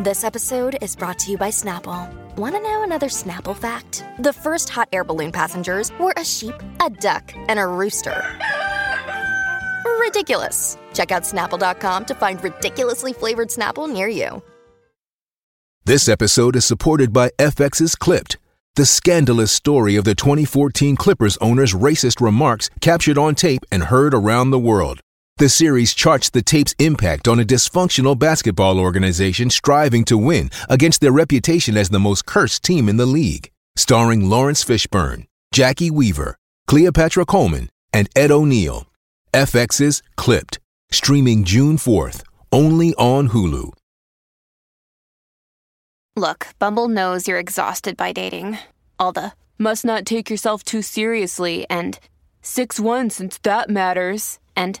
This episode is brought to you by Snapple. Want to know another Snapple fact? The first hot air balloon passengers were a sheep, a duck, and a rooster. Ridiculous. Check out snapple.com to find ridiculously flavored Snapple near you. This episode is supported by FX's Clipped, the scandalous story of the 2014 Clippers owner's racist remarks captured on tape and heard around the world. The series charts the tape's impact on a dysfunctional basketball organization striving to win against their reputation as the most cursed team in the league. Starring Laurence Fishburne, Jacki Weaver, Cleopatra Coleman, and Ed O'Neill. FX's Clipped, streaming June 4th, only on Hulu. Look, Bumble knows you're exhausted by dating. All the must not take yourself too seriously and 6 1 since that matters. And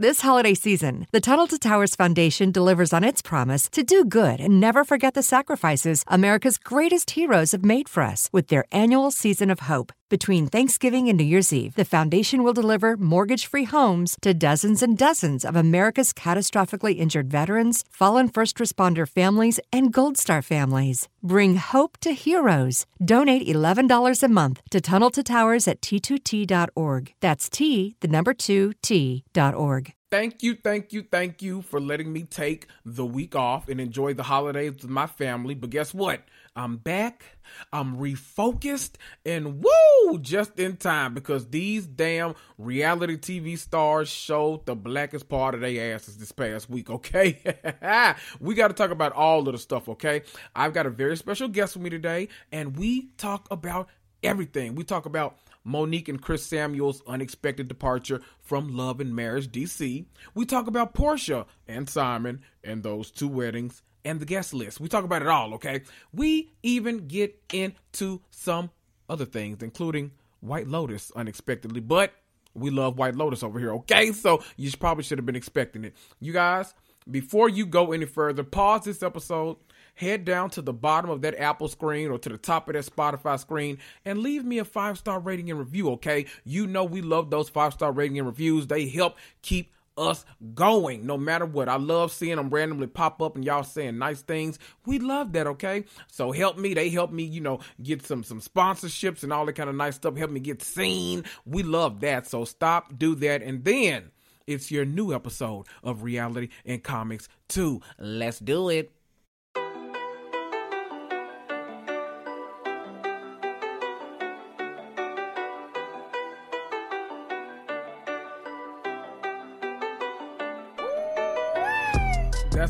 This holiday season, the Tunnel to Towers Foundation delivers on its promise to do good and never forget the sacrifices America's greatest heroes have made for us with their annual season of hope. Between Thanksgiving and New Year's Eve, the foundation will deliver mortgage free homes to dozens and dozens of America's catastrophically injured veterans, fallen first responder families, and Gold Star families. Bring hope to heroes. Donate $11 a month to Tunnel to Towers at t2t.org. That's T, the number 2, T.org. Thank you, thank you, thank you for letting me take the week off and enjoy the holidays with my family. But guess what? I'm back. I'm refocused and woo, just in time because these damn reality TV stars showed the blackest part of their asses this past week, okay? we got to talk about all of the stuff, okay? I've got a very special guest with me today, and we talk about everything. We talk about Monique and Chris Samuels' unexpected departure from Love and Marriage DC. We talk about Porsha and Simon and those two weddings and the guest list. We talk about it all, okay? We even get into some other things, including White Lotus unexpectedly, but we love White Lotus over here, okay? So you probably should have been expecting it. You guys, before you go any further, pause this episode, head down to the bottom of that Apple screen or to the top of that Spotify screen and leave me a five star rating and review, okay? You know we love those five star rating and reviews. They help keep us going no matter what. I love seeing them randomly pop up and y'all saying nice things. We love that, okay? So help me. They help me, you know, get some some sponsorships and all that kind of nice stuff. Help me get seen. We love that. So stop, do that, and then it's your new episode of Reality and Comics 2. Let's do it.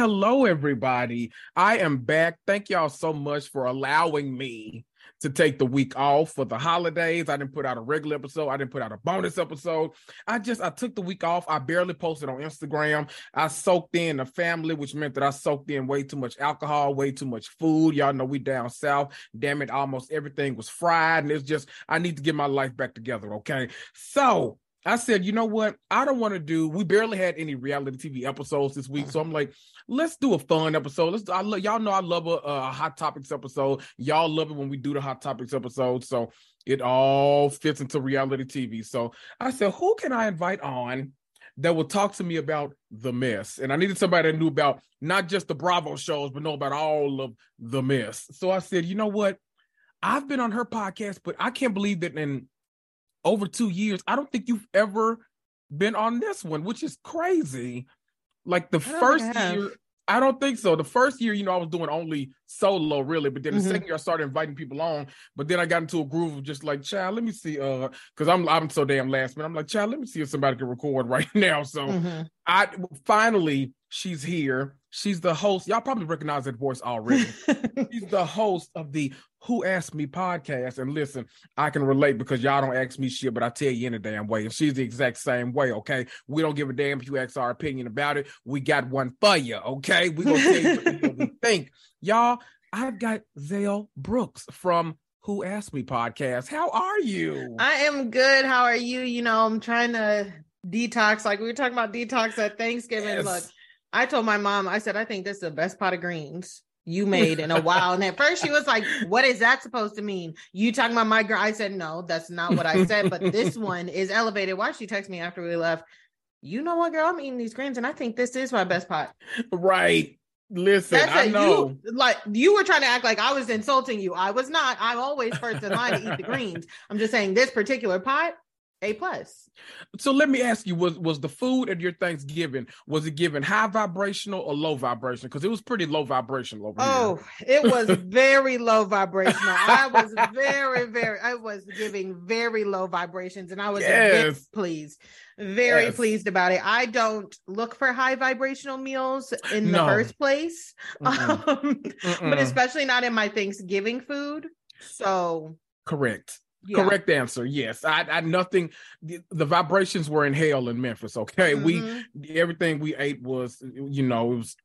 Hello, everybody. I am back. Thank y'all so much for allowing me to take the week off for the holidays. I didn't put out a regular episode. I didn't put out a bonus episode. I just I took the week off. I barely posted on Instagram. I soaked in the family, which meant that I soaked in way too much alcohol, way too much food. Y'all know we down south. Damn it, almost everything was fried, and it's just I need to get my life back together. Okay, so I said, you know what? I don't want to do. We barely had any reality TV episodes this week, so I'm like, let's do a fun episode. Let's. I y'all know I love a, a, hot topics episode. Y'all love it when we do the hot topics episode, so it all fits into reality TV. So I said, who can I invite on that will talk to me about the mess? And I needed somebody that knew about not just the Bravo shows, but know about all of the mess. So I said, you know what? I've been on her podcast, but I can't believe that in over two years. I don't think you've ever been on this one, which is crazy. Like the first year, I don't think so. The first year, you know, I was doing only solo really, but then the mm-hmm. second year I started inviting people on. But then I got into a groove of just like, child, let me see, uh, because I'm I'm so damn last minute. I'm like, child, let me see if somebody can record right now. So mm-hmm. I finally she's here. She's the host. Y'all probably recognize that voice already. she's the host of the Who Asked Me podcast. And listen, I can relate because y'all don't ask me shit, but I tell you in a damn way. And she's the exact same way, okay? We don't give a damn if you ask our opinion about it. We got one for you, okay? We gonna tell you what we think. Y'all, I've got Zale Brooks from Who Asked Me podcast. How are you? I am good. How are you? You know, I'm trying to detox. Like we were talking about detox at Thanksgiving. Yes. Look, I told my mom, I said, I think this is the best pot of greens you made in a while. And at first she was like, What is that supposed to mean? You talking about my girl? I said, No, that's not what I said. But this one is elevated. Why she text me after we left? You know what, girl? I'm eating these greens and I think this is my best pot. Right. Listen, That's I know. You, like you were trying to act like I was insulting you. I was not. I'm always first in line to eat the greens. I'm just saying this particular pot, a plus. So let me ask you: was was the food at your Thanksgiving was it given high vibrational or low vibration? Because it was pretty low vibrational over oh, here. Oh, it was very low vibrational. I was very, very. I was giving very low vibrations, and I was yes. pleased, very yes. pleased about it. I don't look for high vibrational meals in no. the first place, Mm-mm. Um, Mm-mm. but especially not in my Thanksgiving food. So correct. Yeah. Correct answer. Yes. I, I nothing the, the, vibrations were in hell in Memphis. Okay. Mm-hmm. We everything we ate was, you know, it was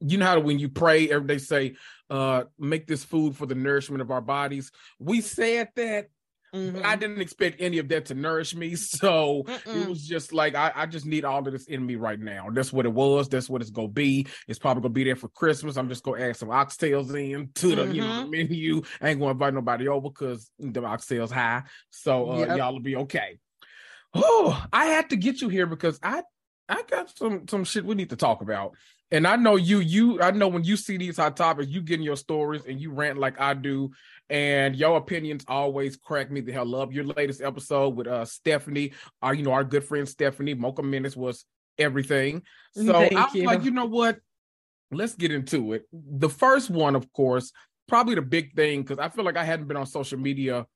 you know how when you pray, they say, uh, make this food for the nourishment of our bodies. We said that Mm-hmm. I didn't expect any of that to nourish me. So Mm-mm. it was just like, I, I, just need all of this in me right now. That's what it was. That's what it's going to be. It's probably going to be there for Christmas. I'm just going to add some oxtails in to the, mm-hmm. you know, mm-hmm. menu. I ain't going to invite nobody over because the oxtails high. So uh, yep. y'all will be okay. Oh, I had to get you here because I, I got some, some shit we need to talk about. And I know you, you, I know when you see these hot topics, you get in your stories and you rant like I do and your opinions always crack me the hell up. Your latest episode with uh Stephanie, our you know our good friend Stephanie Mocha Minutes was everything. So I was you. like, you know what? Let's get into it. The first one, of course, probably the big thing because I feel like I hadn't been on social media.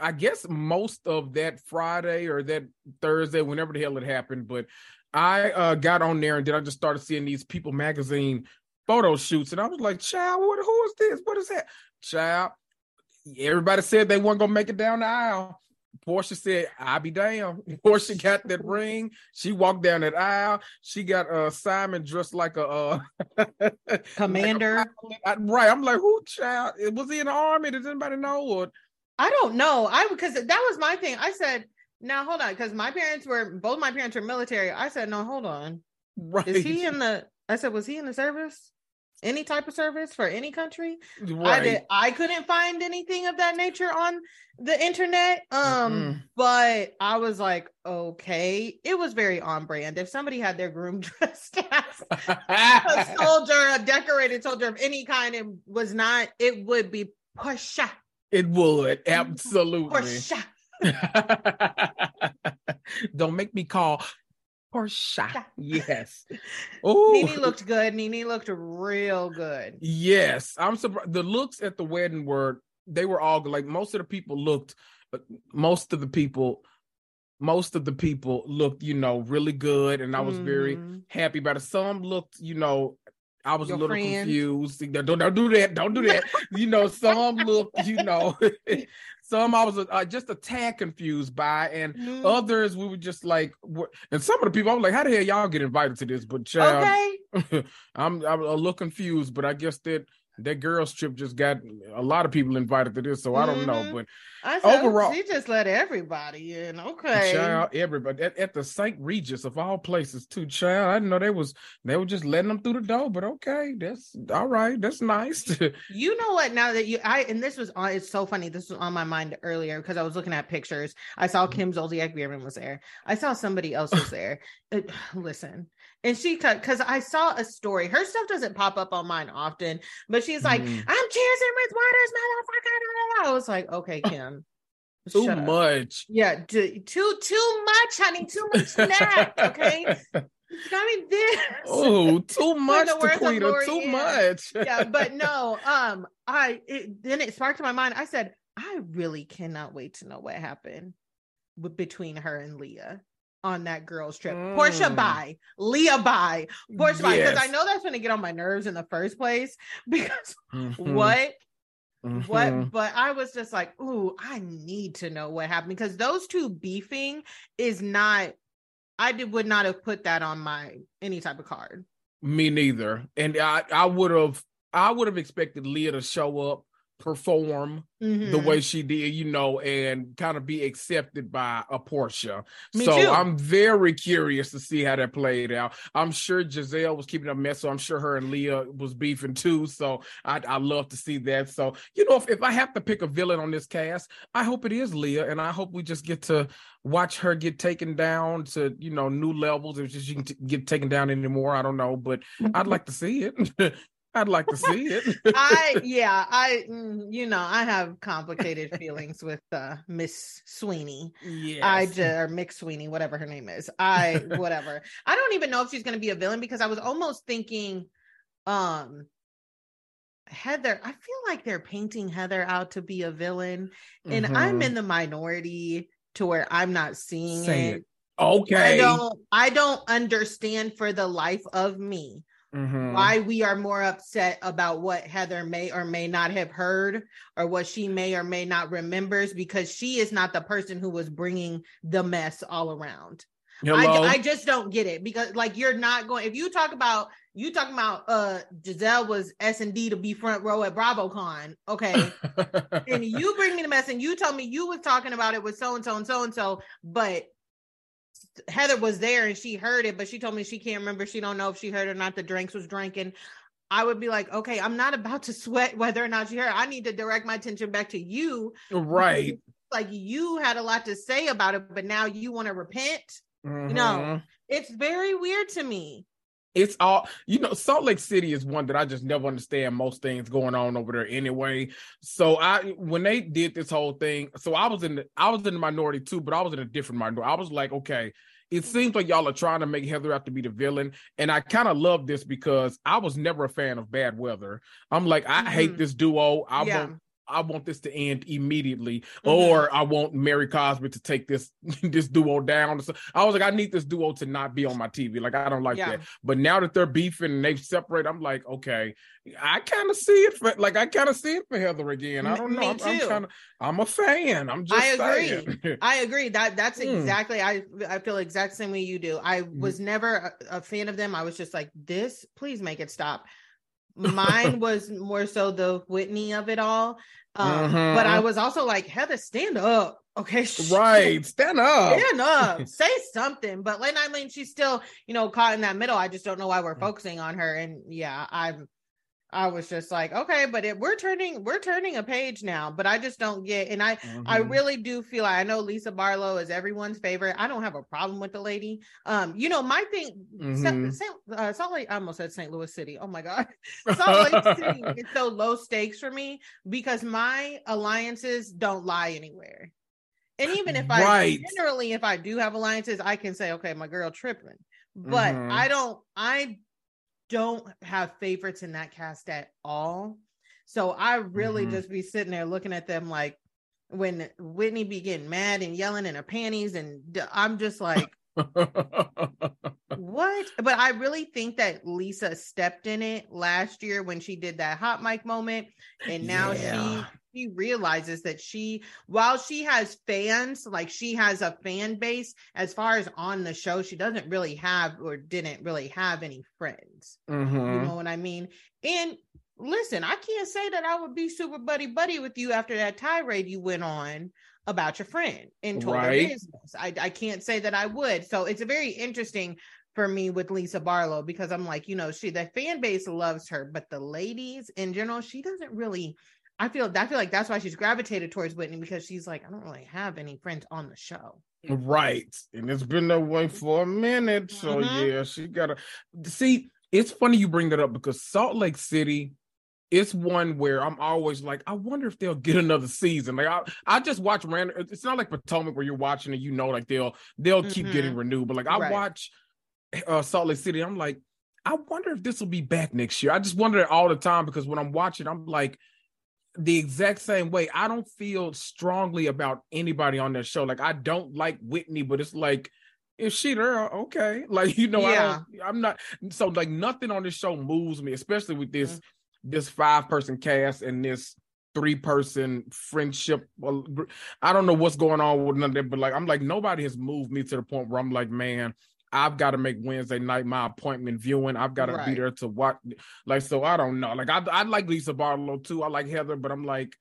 I guess most of that Friday or that Thursday, whenever the hell it happened, but I uh, got on there and then I just started seeing these People magazine photo shoots, and I was like, "Child, what? Who is this? What is that?" Child, everybody said they weren't gonna make it down the aisle. Porsha said, I'll be damn. Porsha got that ring. She walked down that aisle. She got uh Simon dressed like a uh commander. Like a, right. I'm like, who child? Was he in the army? Does anybody know? Or I don't know. I because that was my thing. I said, now hold on, because my parents were both my parents were military. I said, no, hold on. Right. Is he in the I said, was he in the service? Any type of service for any country. Right. I did I couldn't find anything of that nature on the internet. Um, mm-hmm. but I was like, okay, it was very on brand. If somebody had their groom dressed as a soldier, a decorated soldier of any kind, it was not, it would be Porsha. It would, absolutely. Porsha. Don't make me call Porsha. Yes. Oh, Nene looked good. Nene looked real good. Yes, I'm surprised. The looks at the wedding were they were all like most of the people looked, but most of the people most of the people looked, you know, really good, and I was mm-hmm. very happy about it. Some looked, you know, I was Your a little friend. confused. Don't, don't do that. Don't do that. you know, some looked, you know, some I was uh, just a tad confused by, and mm. others we were just like, and some of the people I was like, how the hell y'all get invited to this? But child, okay. I'm I'm a little confused, but I guess that that girls trip just got a lot of people invited to this, so I don't know. Mm-hmm. But I said, overall, she just let everybody in. Okay, child, everybody at, at the St. Regis of all places, too. Child, I didn't know they was they were just letting them through the door, but okay, that's all right. That's nice. you know what? Now that you, I and this was on. It's so funny. This was on my mind earlier because I was looking at pictures. I saw. Kim Zolciak Biermann was there. I saw somebody else was there. It, listen, and she cut because I saw a story. Her stuff doesn't pop up on mine often, but she's like, mm. "I'm cheersing with waters, motherfucker." I was like, "Okay, Kim." too much. Yeah, too too much, honey. Too much snack. Okay. I mean this. Oh, too much, Tequita. Too much. yeah, but no. Um, I it, then it sparked in my mind. I said, I really cannot wait to know what happened with, between her and Leah on that girl's trip. Mm. Porsha by Leah by Porsha by because I know that's going to get on my nerves in the first place because mm-hmm. what mm-hmm. what but I was just like, "Ooh, I need to know what happened because those two beefing is not I did would not have put that on my any type of card. Me neither. And I I would have I would have expected Leah to show up perform mm-hmm. the way she did, you know, and kind of be accepted by a Porsha. Me so too. I'm very curious to see how that played out. I'm sure Gizelle was keeping a mess, so I'm sure her and Leah was beefing too. So I I love to see that. So you know, if, if I have to pick a villain on this cast, I hope it is Leah, and I hope we just get to watch her get taken down to you know new levels. If she can t- get taken down anymore, I don't know, but I'd like to see it. I'd like to see it. I yeah, I mm, you know I have complicated feelings with uh Miss Sweeney. Yeah, I just or McSweeney, whatever her name is. I whatever. I don't even know if she's going to be a villain because I was almost thinking, um, Heather. I feel like they're painting Heather out to be a villain, and mm-hmm. I'm in the minority to where I'm not seeing it. it. Okay. I don't. I don't understand for the life of me Mm-hmm. why we are more upset about what Heather may or may not have heard or what she may or may not remembers because she is not the person who was bringing the mess all around. I, I just don't get it because like you're not going if you talk about you talking about uh Gizelle was S and D to be front row at BravoCon, okay, and you bring me the mess and you tell me you was talking about it with so and so and so and so, but Heather was there and she heard it, but she told me she can't remember. She don't know if she heard or not. The drinks was drinking. I would be like, okay, I'm not about to sweat whether or not she heard. I need to direct my attention back to you. Right. Like you had a lot to say about it, but now you want to repent. Mm-hmm. You know, it's very weird to me it's all you know salt lake city is one that i just never understand most things going on over there anyway. So i when they did this whole thing so i was in the i was in the minority too but i was in a different minority. I was like okay it seems like y'all are trying to make heather out to be the villain. And i kind of love this because i was never a fan of bad weather. I'm like i mm-hmm. hate this duo. I yeah. want I want this to end immediately, mm-hmm. or I want Mary Cosby to take this this duo down. So I was like, I need this duo to not be on my TV. Like I don't like yeah. that. But now that they're beefing and they've separated, I'm like, okay, I kind of see it for like I kind of see it for Heather again. I don't know. I'm, I'm kind of I'm a fan. I'm just I agree. I agree. That that's mm. exactly I I feel exact same way you do. I mm. was mm. never a, a fan of them. I was just like, this, please make it stop. Mine was more so the Whitney of it all. Um, mm-hmm. But I was also like, Heather, stand up. Okay. Right. Stand up. Stand up. Say something. But Lane Eileen, she's still, you know, caught in that middle. I just don't know why we're mm. focusing on her. And yeah, I'm I was just like, okay, but it, we're turning we're turning a page now. But I just don't get, and I mm-hmm. I really do feel like I know Lisa Barlow is everyone's favorite. I don't have a problem with the lady. Um, you know, my thing, mm-hmm. St. Uh, Salt Lake, I almost said St. Louis City. Oh my god, Salt Lake City is so low stakes for me because my alliances don't lie anywhere. And even if I right. generally, if I do have alliances, I can say, okay, my girl tripping. But mm-hmm. I don't. I don't have favorites in that cast at all. So I really mm-hmm. just be sitting there looking at them like, when Whitney be getting mad and yelling in her panties, and I'm just like, what? But I really think that Lisa stepped in it last year when she did that hot mic moment, and now yeah. she she realizes that she while she has fans like she has a fan base as far as on the show she doesn't really have or didn't really have any friends mm-hmm. you know what i mean and listen i can't say that i would be super buddy buddy with you after that tirade you went on about your friend and told right. her business I, I can't say that i would so it's a very interesting for me with Lisa Barlow because I'm like, you know, she the fan base loves her, but the ladies in general, she doesn't really I feel I feel like that's why she's gravitated towards Whitney because she's like, I don't really have any friends on the show. Right. And it's been that way for a minute. So mm-hmm. yeah, she gotta see. It's funny you bring that up because Salt Lake City it's one where I'm always like, I wonder if they'll get another season. Like I, I just watch random. It's not like Potomac where you're watching and you know, like they'll they'll mm-hmm. keep getting renewed. But like I right. watch uh, Salt Lake City, I'm like, I wonder if this will be back next year. I just wonder all the time because when I'm watching, I'm like, the exact same way. I don't feel strongly about anybody on that show. Like I don't like Whitney, but it's like if she there, okay. Like you know, yeah. I am not so like nothing on this show moves me, especially with this mm-hmm. This five person cast and this three person friendship. I don't know what's going on with none of that, but like I'm like nobody has moved me to the point where I'm like, man, I've got to make Wednesday night my appointment viewing. I've got to right. be there to watch. Like, so I don't know. Like, I I like Lisa Barlow too. I like Heather, but I'm like,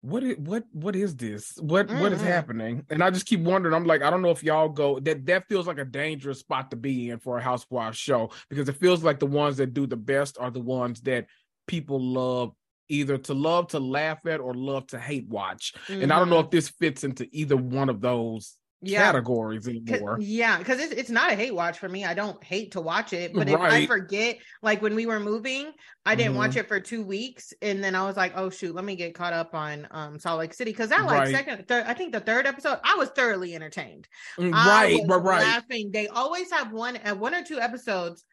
what is what what is this? What, mm-hmm. what is happening? And I just keep wondering. I'm like, I don't know if y'all go. That that feels like a dangerous spot to be in for a Housewives show because it feels like the ones that do the best are the ones that people love either to love to laugh at or love to hate watch. Mm-hmm. And I don't know mm-hmm. if this fits into either one of those yeah. categories anymore. Yeah, because it's it's not a hate watch for me. I don't hate to watch it, but right. if I forget, like when we were moving, I didn't mm-hmm. watch it for two weeks, and then I was like, oh shoot, let me get caught up on um Salt Lake City because that like right. second, third, I think the third episode, I was thoroughly entertained. Mm, right, but right, laughing. They always have one at uh, one or two episodes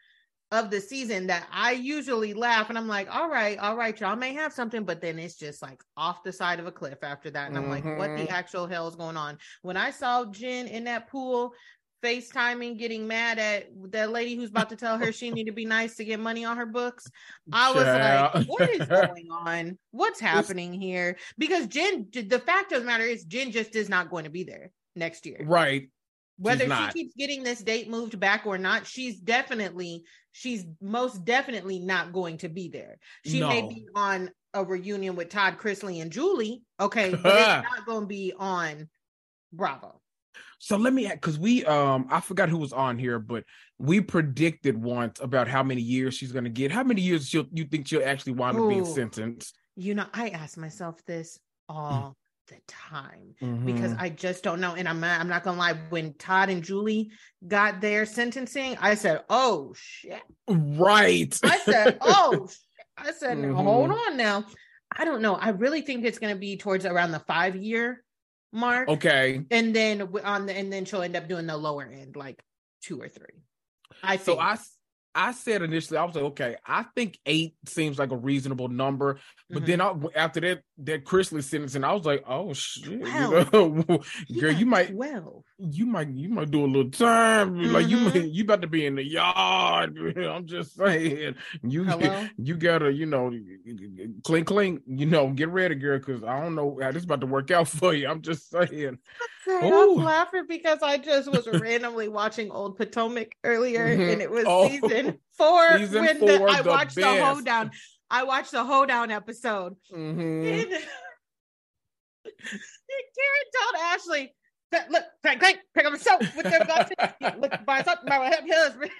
of the season that I usually laugh and I'm like, all right, all right, y'all may have something, but then it's just like off the side of a cliff after that. And I'm mm-hmm. like, what the mm-hmm. actual hell is going on? When I saw Jen in that pool, FaceTiming, getting mad at that lady who's about to tell her she need to be nice to get money on her books. I was like, what is going on? What's happening here? Because Jen, the fact of the matter is, Jen just is not going to be there next year. Right whether she keeps getting this date moved back or not she's definitely she's most definitely not going to be there. She no. may be on a reunion with todd chrisley and julie okay but it's not going to be on bravo. So let me because we um i forgot who was on here but we predicted once about how many years she's going to get. How many years she'll you think she'll actually wind up being sentenced? You know i ask myself this all the time mm-hmm. because I just don't know. And I'm not, I'm not gonna lie. When Todd and Julie got their sentencing, I said, "Oh shit!" Right. I said, "Oh." I said, mm-hmm. "Hold on now." I don't know. I really think it's gonna be towards around the five year mark. Okay. And then on the and then she'll end up doing the lower end, like two or three. I think. so I I said initially, I was like, okay, I think eight seems like a reasonable number. But mm-hmm. then I, after that that Chrisley sentencing, I was like, oh shit, wow. you know, girl, you might well, you might you might do a little time. Mm-hmm. Like you mm-hmm. you about to be in the yard. I'm just saying, you Hello? you gotta you know clink clink, you know, get ready, girl, because I don't know how this about to work out for you. I'm just saying. I'm laughing because I just was randomly watching Old Potomac earlier, mm-hmm. and it was oh, season four season when four, the, I watched best. the hoedown. I watched the hoedown episode. Mm-hmm. And, Karen told Ashley, "Look, Frank, Frank, pick up a soap with their guts. Look, buy something my husband."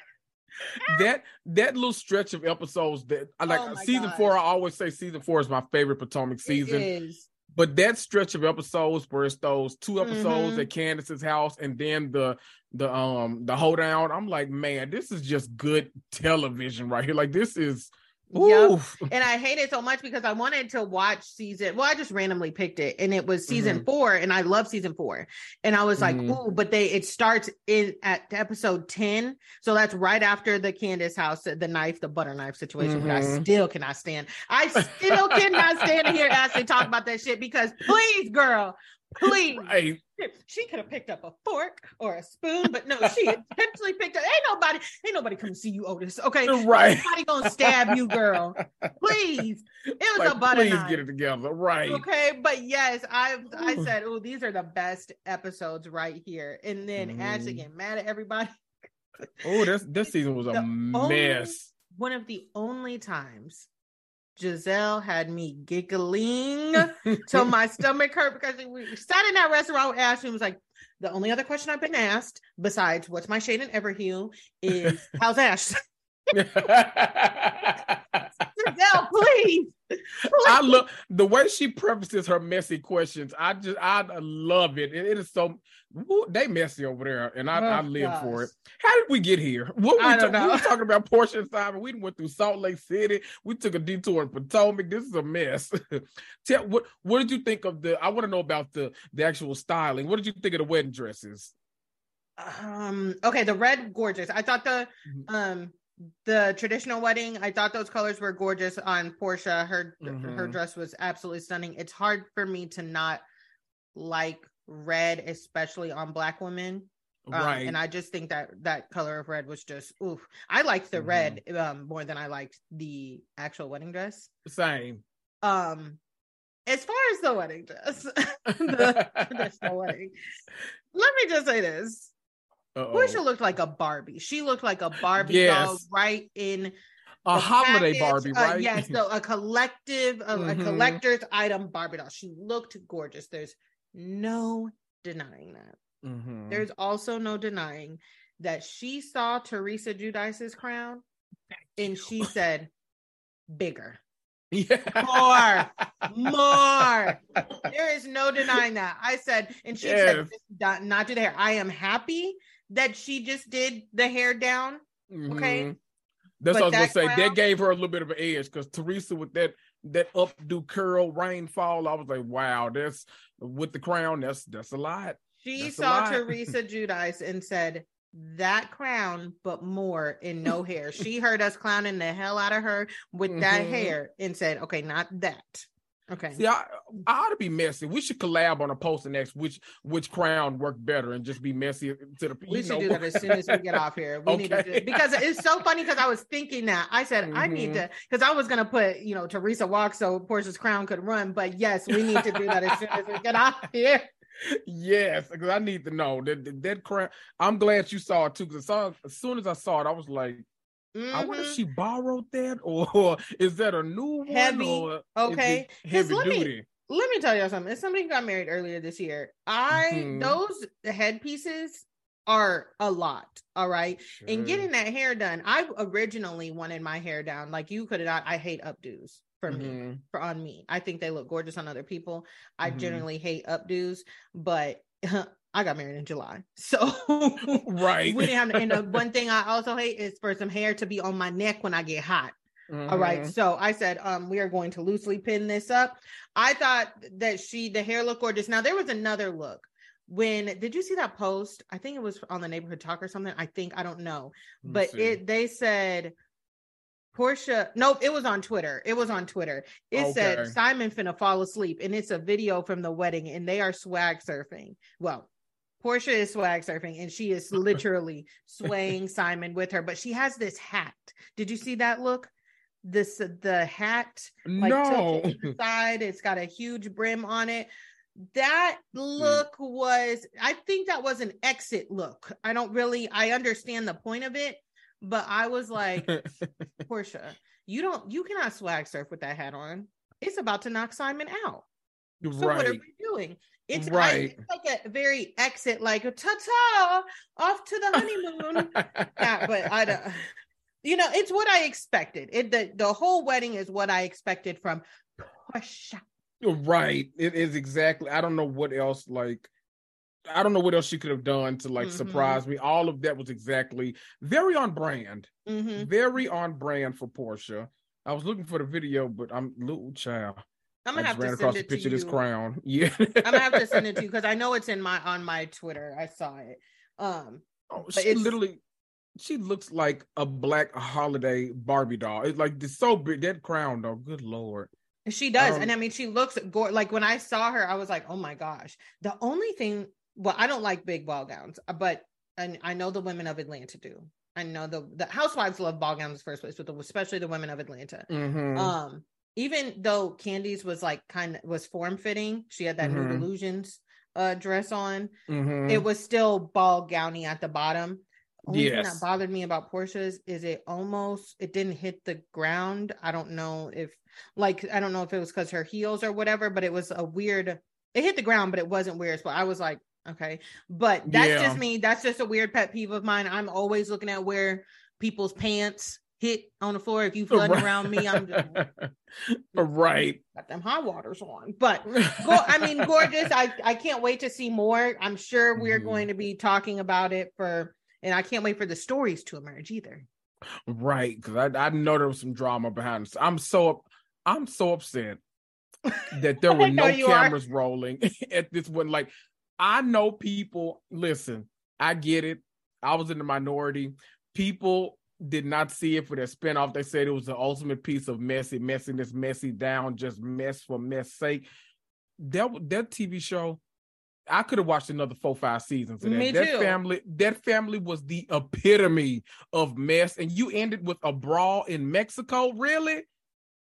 that that little stretch of episodes that I like oh season God. four. I always say season four is my favorite Potomac season. But that stretch of episodes where it's those two episodes mm-hmm. at Candiace's house and then the the um the hoedown, I'm like, man, this is just good television right here. Like this is Yep. And I hate it so much because I wanted to watch season. Well, I just randomly picked it, and it was season mm-hmm. four, and I love season four. And I was like, mm-hmm. "Ooh!" But they it starts in at episode ten, so that's right after the Candiace house, the knife, the butter knife situation. Mm-hmm. But I mm-hmm. still cannot stand. I still cannot stand to hear Ashley talk about that shit because, please, girl, Please. Right. She could have picked up a fork or a spoon, but no, she intentionally picked up. Ain't nobody, ain't nobody come see you, Otis. Okay. Right. Nobody gonna stab you, girl. Please. It was like, a butter Please knife. get it together. Right. Okay. But yes, I I said, oh, these are the best episodes right here. And then mm. Ashley getting mad at everybody. oh, this this season was a the mess. Only, one of the only times Gizelle had me giggling till my stomach hurt because we sat in that restaurant with Ashley and was like, the only other question I've been asked, besides what's my shade in Everhue, is how's Ash? Gizelle, please. I love the way she prefaces her messy questions. I just I love it. it, it is so they messy over there, and I, oh, I live gosh. for it. How did we get here? What we, ta- we were talking about and Simon. We went through Salt Lake City. We took a detour in Potomac. This is a mess. Tell what what did you think of the? I want to know about the the actual styling. What did you think of the wedding dresses? Um. Okay, the red gorgeous. I thought the mm-hmm. um the traditional wedding i thought those colors were gorgeous on porsha. Her mm-hmm. her dress was absolutely stunning. It's hard for me to not like red especially on black women. Um, right. and i just think that that color of red was just oof. I liked the mm-hmm. red um more than i liked the actual wedding dress. Same. Um as far as the wedding dress the traditional wedding let me just say this uh-oh. Porsha looked like a Barbie. She looked like a Barbie yes. doll right in a holiday package. Barbie, uh, right? Uh, yes, so a collective, a, mm-hmm. a collector's item Barbie doll. She looked gorgeous. There's no denying that. Mm-hmm. There's also no denying that she saw Teresa Giudice's crown and she said, bigger. Yeah. More, more. There is no denying that. I said, and she yes. said, not do the hair. I am happy that she just did the hair down. Okay. Mm-hmm. That's but what I was gonna say. Crown, that gave her a little bit of an edge because Teresa with that that updo curl rainfall, I was like, wow, that's with the crown, that's that's a lot. She that's saw Teresa Giudice and said, that crown, but more in no hair. She heard us clowning the hell out of her with mm-hmm. that hair and said, okay, not that. Okay. See, I, I ought to be messy. We should collab on a poster next which which crown worked better and just be messy to the We should know. do that as soon as we get off here. We okay. need to do because it's so funny because I was thinking that. I said mm-hmm. I need mm-hmm. to because I was gonna put, you know, Teresa walk so Porsha's crown could run. But yes, we need to do that as soon as we get off here. Yes, because I need to know that that, that crown. I'm glad you saw it too. Because as soon as I saw it, I was like, Mm-hmm. I wonder if mm-hmm. she borrowed that or is that a new one? Heavy. okay. Heavy let duty. Me, let me tell you something. If somebody got married earlier this year, I mm-hmm. those headpieces are a lot. All right. Sure. And getting that hair done, I originally wanted my hair down. Like you could have I hate updos for mm-hmm. me, for on me. I think they look gorgeous on other people. I mm-hmm. generally hate updos, but I got married in July. So right. we didn't have and the one thing I also hate is for some hair to be on my neck when I get hot. Mm-hmm. All right. Mm-hmm. So I said, um, we are going to loosely pin this up. I thought that she the hair looked gorgeous. Now there was another look. When did you see that post? I think it was on the neighborhood talk or something. I think I don't know. But it they said Porsha, nope, it was on Twitter. It was on Twitter. It okay. said Simon finna fall asleep, and it's a video from the wedding, and they are swag surfing. Well, Porsha is swag surfing and she is literally swaying Simon with her, but she has this hat. Did you see that look? This the hat like no side, it's got a huge brim on it. That hmm. look was, I think that was an exit look. I don't really, I understand the point of it, but I was like, Porsha, you don't, you cannot swag surf with that hat on. It's about to knock Simon out. So right. what are we doing? It's right. I, it's like a very exit, like ta-ta off to the honeymoon. yeah, but I don't. You know, it's what I expected. It the the whole wedding is what I expected from Porsha. Right. It is exactly. I don't know what else like. I don't know what else she could have done to like mm-hmm. surprise me. All of that was exactly very on brand. Mm-hmm. Very on brand for Porsha. I was looking for the video, but I'm little child. I'm gonna have to send it to you. This crown, yeah. I'm gonna have to send it to you because I know it's in my on my Twitter. I saw it. Um, oh, she literally, she looks like a black holiday Barbie doll. It's like it's so big. That crown, though. Good lord. She does, um, and I mean, she looks go- like when I saw her, I was like, oh my gosh. The only thing, well, I don't like big ball gowns, but and I know the women of Atlanta do. I know the the housewives love ball gowns in the first place, but the, especially the women of Atlanta. Mm-hmm. Um, even though Kandi's was like kind of was form fitting, she had that mm-hmm. Nude Illusions uh dress on. Mm-hmm. It was still ball gowny at the bottom. Only yes. thing that bothered me about Porsha's is it almost it didn't hit the ground. I don't know if like I don't know if it was because her heels or whatever, but it was a weird. It hit the ground, but it wasn't weird. So I was like, okay, but that's yeah. just me. That's just a weird pet peeve of mine. I'm always looking at where people's pants hit on the floor. If you flooding right. around me, I'm just right. Got them high waters on. But go, I mean, gorgeous. I I can't wait to see more. I'm sure we're mm. going to be talking about it for, and I can't wait for the stories to emerge either. Right, because I I know there was some drama behind this. I'm so I'm so upset that there were no cameras are. rolling at this one. Like I know people. Listen, I get it. I was in the minority. People did not see it for their spinoff. They said it was the ultimate piece of messy, messiness, messy down, just mess for mess sake. That that TV show, I could have watched another four, five seasons of that. Me that too. family, that family was the epitome of mess. And you ended with a brawl in Mexico. Really?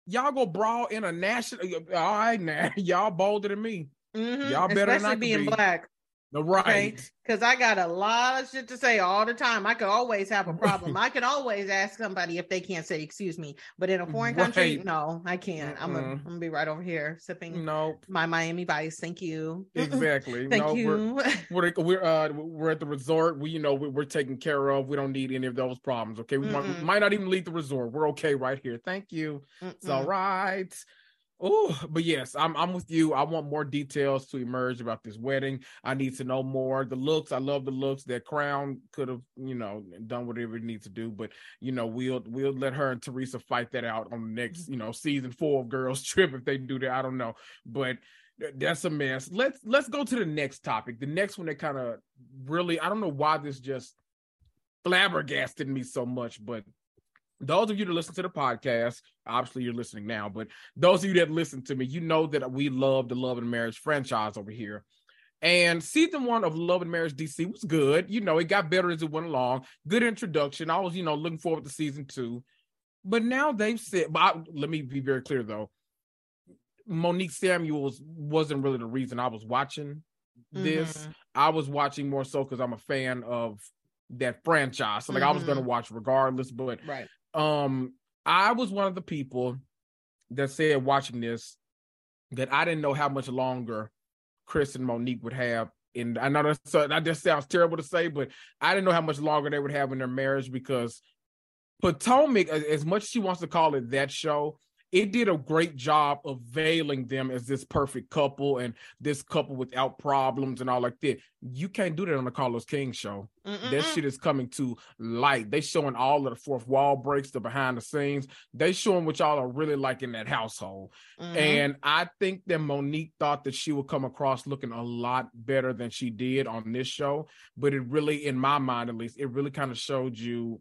Y'all go brawl international. All right, now y'all bolder than me. Mm-hmm. Y'all better Especially not being be. black. Right. Because okay? I got a lot of shit to say all the time. I could always have a problem. I could always ask somebody if they can't say excuse me. But in a foreign right. country, no, I can't. I'm gonna, I'm gonna be right over here sipping nope. my Miami Vice. Thank you. Exactly. Thank no, you. We're, we're, we're uh we're at the resort. We you know we're, we're taken care of. We don't need any of those problems. Okay. We might, we might, not even leave the resort. We're okay right here. Thank you. Mm-mm. It's all right. Oh, but yes, I'm I'm with you. I want more details to emerge about this wedding. I need to know more. The looks, I love the looks. That crown could have, you know, done whatever it needs to do. But you know, we'll we'll let her and Teresa fight that out on the next, you know, season four of Girls Trip if they do that. I don't know, but that's a mess. Let's let's go to the next topic. The next one that kind of really, I don't know why this just flabbergasted me so much, but those of you that listen to the podcast, obviously you're listening now, but those of you that listen to me, you know that we love the Love and Marriage franchise over here. And season one of Love and Marriage DC was good. You know, it got better as it went along. Good introduction. I was, you know, looking forward to season two. But now they've said, but I, let me be very clear though. Monique Samuels wasn't really the reason I was watching this. Mm-hmm. I was watching more so because I'm a fan of that franchise. So like mm-hmm. I was gonna mm-hmm. watch regardless, but right um I was one of the people that said watching this that I didn't know how much longer Chris and Monique would have. And I know that's, that just sounds terrible to say, but I didn't know how much longer they would have in their marriage because Potomac, as much as she wants to call it that show, it did a great job of veiling them as this perfect couple and this couple without problems and all like that. You can't do that on the Carlos King show. Mm-mm-mm. That shit is coming to light. They showing all of the fourth wall breaks, the behind the scenes. They showing what y'all are really like in that household. Mm-hmm. And I think that Monique thought that she would come across looking a lot better than she did on this show. But it really, in my mind at least, it really kind of showed you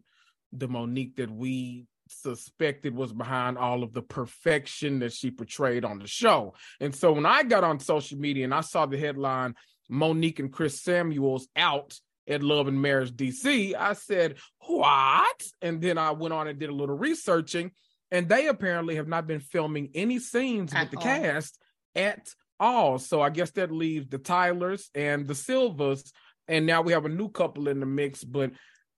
the Monique that we suspected was behind all of the perfection that she portrayed on the show. And so when I got on social media and I saw the headline, Monique and Chris Samuels out at Love and Marriage DC, I said, What? And then I went on and did a little researching, and they apparently have not been filming any scenes at with the all. cast at all. So I guess that leaves the Tylers and the Silvas. And now we have a new couple in the mix. But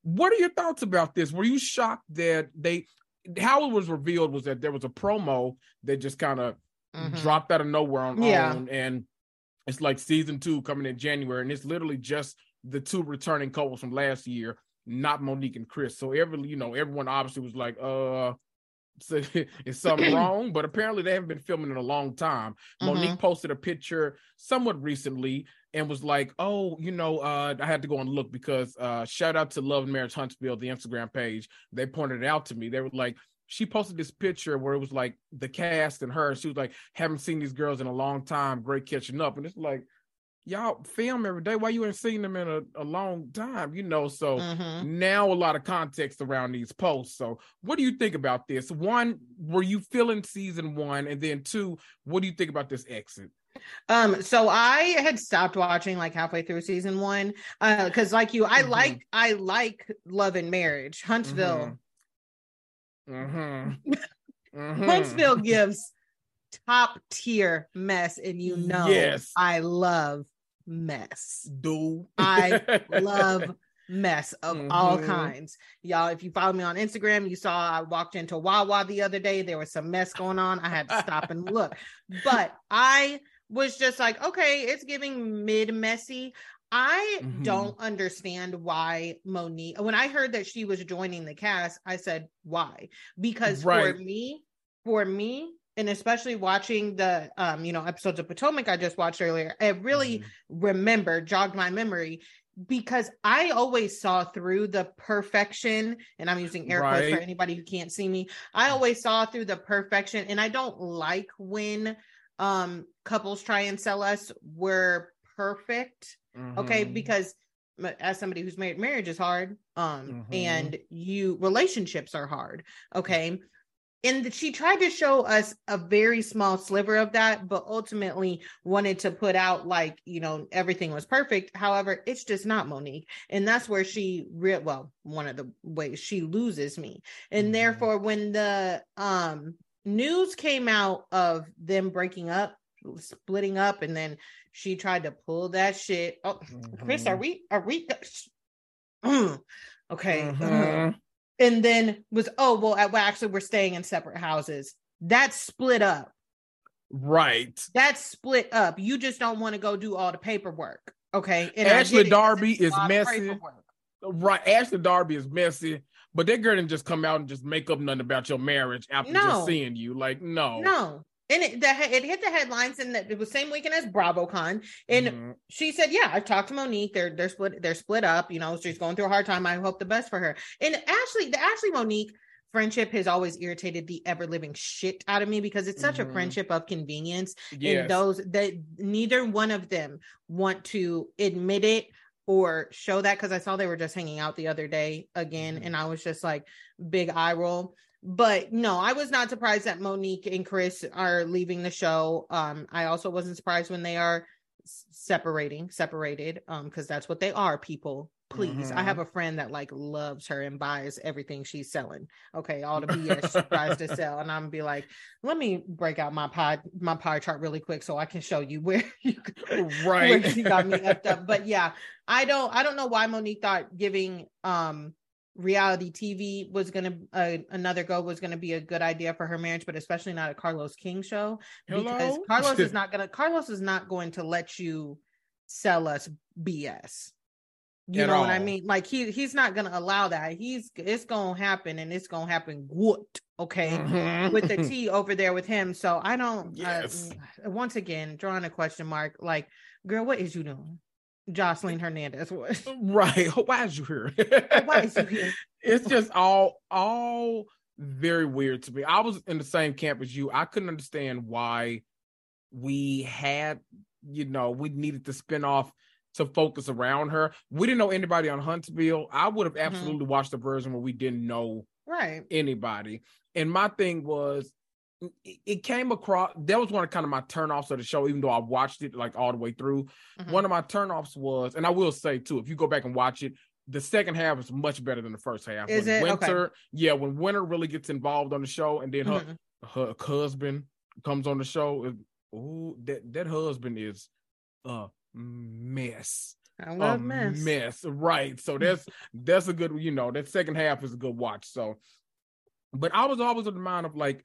what are your thoughts about this? Were you shocked that they how it was revealed was that there was a promo that just kind of mm-hmm. dropped out of nowhere on yeah. own, and it's like season two coming in January, and it's literally just the two returning couples from last year, not Monique and Chris. So every you know everyone obviously was like, uh. So is something wrong? But apparently they haven't been filming in a long time. Mm-hmm. Monique posted a picture somewhat recently and was like, "Oh, you know, uh, I had to go and look because uh, shout out to Love and Marriage Huntsville, the Instagram page. They pointed it out to me. They were like, she posted this picture where it was like the cast and her. She was like, haven't seen these girls in a long time. Great catching up. And it's like, y'all film every day. Why you ain't seen them in a, a long time? You know, so mm-hmm. now a lot of context around these posts. So what do you think about this? One, were you feeling season one? And then two, what do you think about this exit? Um, so I had stopped watching like halfway through season one. Uh, because like you, I mm-hmm. like I like love and marriage. Huntsville. Mm-hmm. mm-hmm. Huntsville gives top tier mess, and you know yes. I love mess. Do I love mess of mm-hmm. all kinds. Y'all, if you follow me on Instagram, you saw I walked into Wawa the other day. There was some mess going on. I had to stop and look. But I was just like, okay, it's giving mid messy. I mm-hmm. don't understand why Monique, when I heard that she was joining the cast, I said, why? Because right. for me, for me, and especially watching the um you know episodes of Potomac I just watched earlier, it really mm-hmm. remembered, jogged my memory because I always saw through the perfection, and I'm using air quotes right. for anybody who can't see me. I always saw through the perfection, and I don't like when um couples try and sell us we're perfect. Mm-hmm. Okay, because as somebody who's married, marriage is hard. Um, mm-hmm. and you relationships are hard. Okay and she tried to show us a very small sliver of that but ultimately wanted to put out like you know everything was perfect however it's just not monique and that's where she re- well one of the ways she loses me and mm-hmm. therefore when the um news came out of them breaking up splitting up and then she tried to pull that shit. Oh mm-hmm. chris are we are we okay. Mm-hmm. And then was oh well, well actually we're staying in separate houses. That's split up. Right. That's split up. You just don't want to go do all the paperwork okay? And ashley darby is messy. right ashley darby is messy but that girl didn't just come out and just make up nothing about your marriage after no. just seeing you like no no and it, the, it hit the headlines and it was same weekend as BravoCon. And mm-hmm. she said, "Yeah, I've talked to Monique. They're they're split. They're split up. You know, she's going through a hard time. I hope the best for her." And Ashley, the Ashley Monique friendship has always irritated the ever living shit out of me because it's such mm-hmm. a friendship of convenience. Yes. And those that neither one of them want to admit it or show that because I saw they were just hanging out the other day again, mm-hmm. and I was just like big eye roll but no, I was not surprised that Monique and Chris are leaving the show. Um, I also wasn't surprised when they are separating, separated, um, because that's what they are, people. Please. Mm-hmm. I have a friend that like loves her and buys everything she's selling. Okay, all the BS she tries to sell. And I'm gonna be like, let me break out my pie, my pie chart really quick so I can show you where you right where she got me effed up. But yeah, I don't I don't know why Monique thought giving um reality TV was going to uh, another go was going to be a good idea for her marriage, but especially not a Carlos King show Hello? because Carlos is not going to Carlos is not going to let you sell us BS. You At know all. what I mean? Like he he's not to allow that. He's it's to happen and it's to happen good, okay? Mm-hmm. With the T over there with him. So I don't yes. Uh, once again drawing a question mark like girl what is you doing? Jocelyn Hernandez was. Right. Why is you here? Why is you here? it's just all all very weird to me. I was in the same camp as you. I couldn't understand why we had, you know, we needed to spin off to focus around her. We didn't know anybody on Huntsville. I would have mm-hmm. absolutely mm-hmm. watched the version where we didn't know right anybody. And my thing was it came across that was one of kind of my turnoffs of the show even though i watched it like all the way through mm-hmm. one of my turnoffs was and i will say too if you go back and watch it the second half is much better than the first half is when it winter okay. yeah when winter really gets involved on the show and then her mm-hmm. her husband comes on the show oh that that husband is a mess I love mess. mess right. So that's that's a good you know that second half is a good watch. So but i was always of the mind of like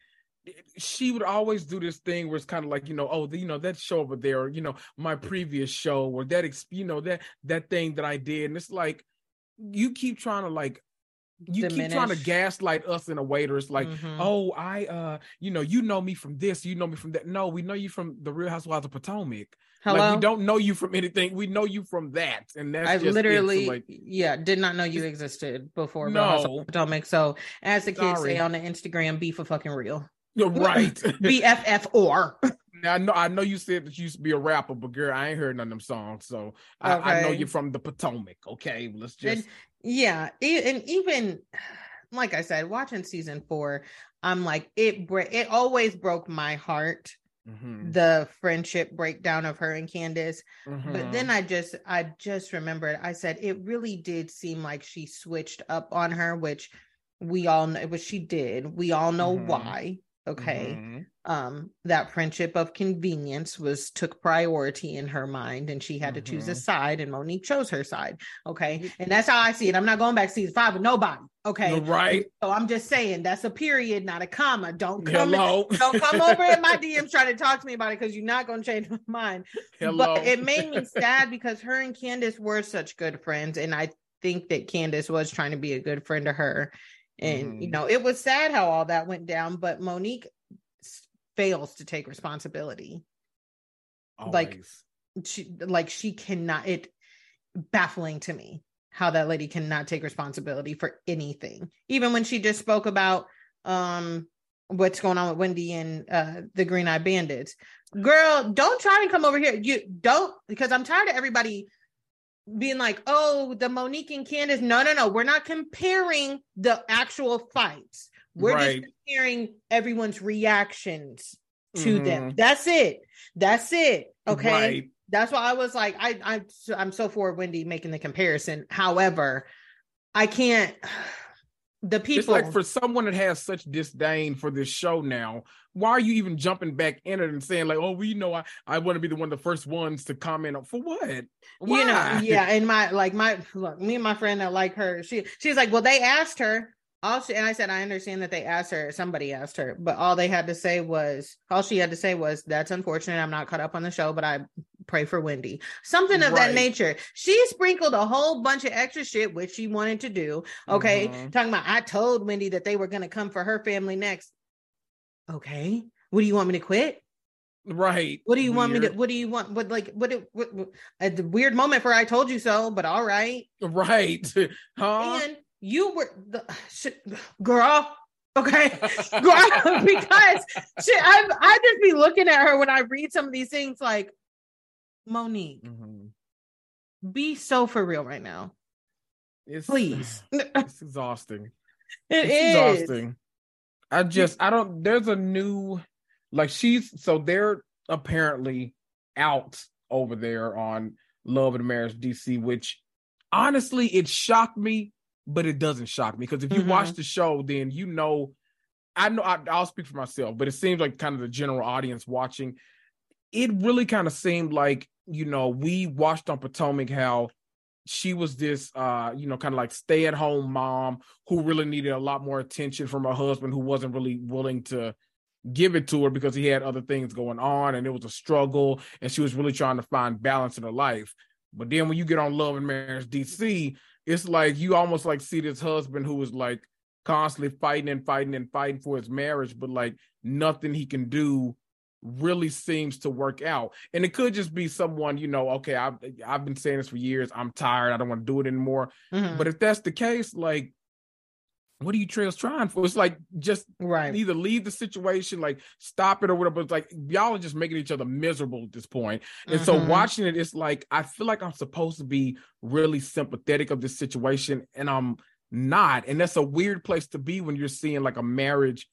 she would always do this thing where it's kind of like you know oh the, you know that show over there you know my previous show or that you know that that thing that i did. And it's like you keep trying to like you diminish. keep trying to gaslight us in a way where it's like, mm-hmm. oh, I uh, you know, you know me from this, you know me from that. No, we know you from the Real Housewives of Potomac. Hello? Like we don't know you from anything. We know you from that, and that's I literally, so like, yeah, did not know you existed before no. Real Housewives of Potomac. So, as the kids Sorry. say on the Instagram, be for fucking real. You're right. BFF or. Now, I know I know you said that you used to be a rapper, but girl, I ain't heard none of them songs. So I, okay. I know you're from the Potomac. Okay, let's just and, yeah, and even like I said, watching season four, I'm like it. It always broke my heart. Mm-hmm. The friendship breakdown of her and Candiace, mm-hmm. but then I just, I just remembered. I said it really did seem like she switched up on her, which we all know, which she did. We all know mm-hmm. why okay mm-hmm. um that friendship of convenience was took priority in her mind and she had mm-hmm. to choose a mm-hmm. side and monique chose her side okay and that's how i see it i'm not going back to season five with nobody okay You're right so i'm just saying that's a period not a comma don't come Hello. In, don't come over in my dms trying to talk to me about it because you're not going to change my mind Hello. but it made me sad because her and candiace were such good friends and i think that candiace was trying to be a good friend to her and mm-hmm. you know, it was sad how all that went down, but Monique fails to take responsibility. Always. Like she like she cannot it baffling to me how that lady cannot take responsibility for anything. Even when she just spoke about um what's going on with Wendy and uh the Green Eye Bandits. Girl, don't try and come over here. You don't because I'm tired of everybody being like, oh, the Monique and Candiace. No, no, no. We're not comparing the actual fights. We're right. just comparing everyone's reactions to mm-hmm. them. That's it. That's it. Okay. Right. That's why I was like, I, I, I'm so for Wendy making the comparison. However, I can't the people it's like for someone that has such disdain for this show now why are you even jumping back in it and saying like oh we know i i want to be the one of the first ones to comment on for what why? you know yeah and my like my look me and my friend that like her she she's like well they asked her all she, and I said, I understand that they asked her, somebody asked her, but all they had to say was, all she had to say was, that's unfortunate. I'm not caught up on the show, but I pray for Wendy. Something of right. that nature. She sprinkled a whole bunch of extra shit, which she wanted to do. Okay. Mm-hmm. Talking about, I told Wendy that they were going to come for her family next. Okay. What do you want me to quit? Right. What do you weird. want me to? What do you want? What like what? What? what a weird moment for I told you so, but all right. Right. Huh? And you were the shit, girl. Okay, girl, because shit, I I just be looking at her when I read some of these things like Monique. Mm-hmm. Be so for real right now. It's, Please. It's exhausting. It it's is. exhausting. I just I don't there's a new like she's so they're apparently out over there on Love and Marriage DC, which honestly it shocked me but it doesn't shock me because if you mm-hmm. watch the show, then you know. I know I, I'll speak for myself, but it seems like kind of the general audience watching. It really kind of seemed like you know we watched on Potomac how she was this uh you know kind of like stay at home mom who really needed a lot more attention from her husband who wasn't really willing to give it to her because he had other things going on and it was a struggle and she was really trying to find balance in her life. But then when you get on love and marriage dc it's like you almost like see this husband who is like constantly fighting and fighting and fighting for his marriage, but like nothing he can do really seems to work out. And it could just be someone, you know, okay, I've I've been saying this for years. I'm tired. I don't want to do it anymore. Mm-hmm. But if that's the case, like what are you trails trying for? It's like just right. either leave the situation, like stop it or whatever. But it's like y'all are just making each other miserable at this point. And mm-hmm. so watching it, it's like I feel like I'm supposed to be really sympathetic of this situation, and I'm not. And that's a weird place to be when you're seeing like a marriage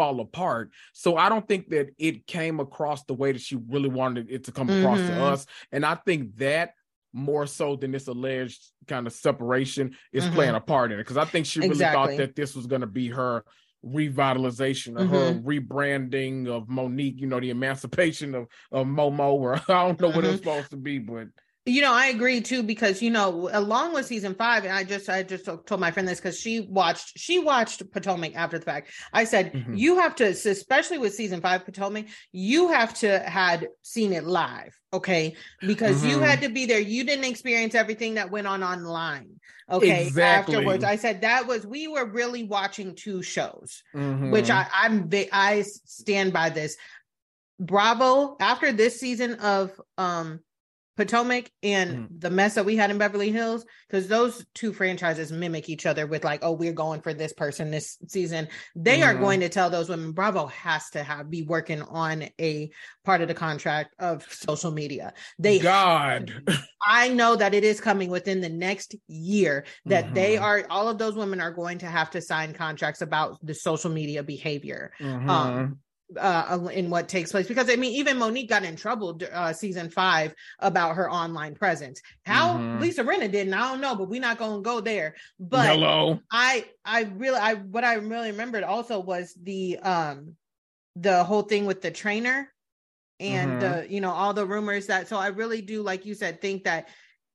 fall apart. So I don't think that it came across the way that she really wanted it to come across mm-hmm. to us. And I think that more so than this alleged kind of separation is mm-hmm. playing a part in it because I think she really exactly. thought that this was going to be her revitalization of mm-hmm. her rebranding of Monique, you know, the emancipation of, of Momo, or I don't know what mm-hmm. it's supposed to be, but You know, I agree too because you know, along with season five, and I just I just told my friend this because she watched she watched Potomac after the fact. I said mm-hmm. you have to, especially with season five Potomac, you have to had seen it live, okay? Because mm-hmm. you had to be there. You didn't experience everything that went on online, okay? Exactly. Afterwards, I said that was we were really watching two shows, mm-hmm. which I I'm I stand by this. Bravo after this season of um Potomac and mm. the mess that we had in Beverly Hills, because those two franchises mimic each other with like, oh, we're going for this person this season. They mm. are mm-hmm. going to tell those women, Bravo has to have be working on a part of the contract of social media. They God, I know that it is coming within the next year that mm-hmm. they are all of those women are going to have to sign contracts about the social media behavior. Mm-hmm. Um, uh, in what takes place because I mean even Monique got in trouble uh, season five about her online presence. How mm-hmm. Lisa Rinna didn't, I don't know, but we're not going to go there. But Hello. I I really I what I really remembered also was the um the whole thing with the trainer and mm-hmm. the you know all the rumors that so I really do like you said think that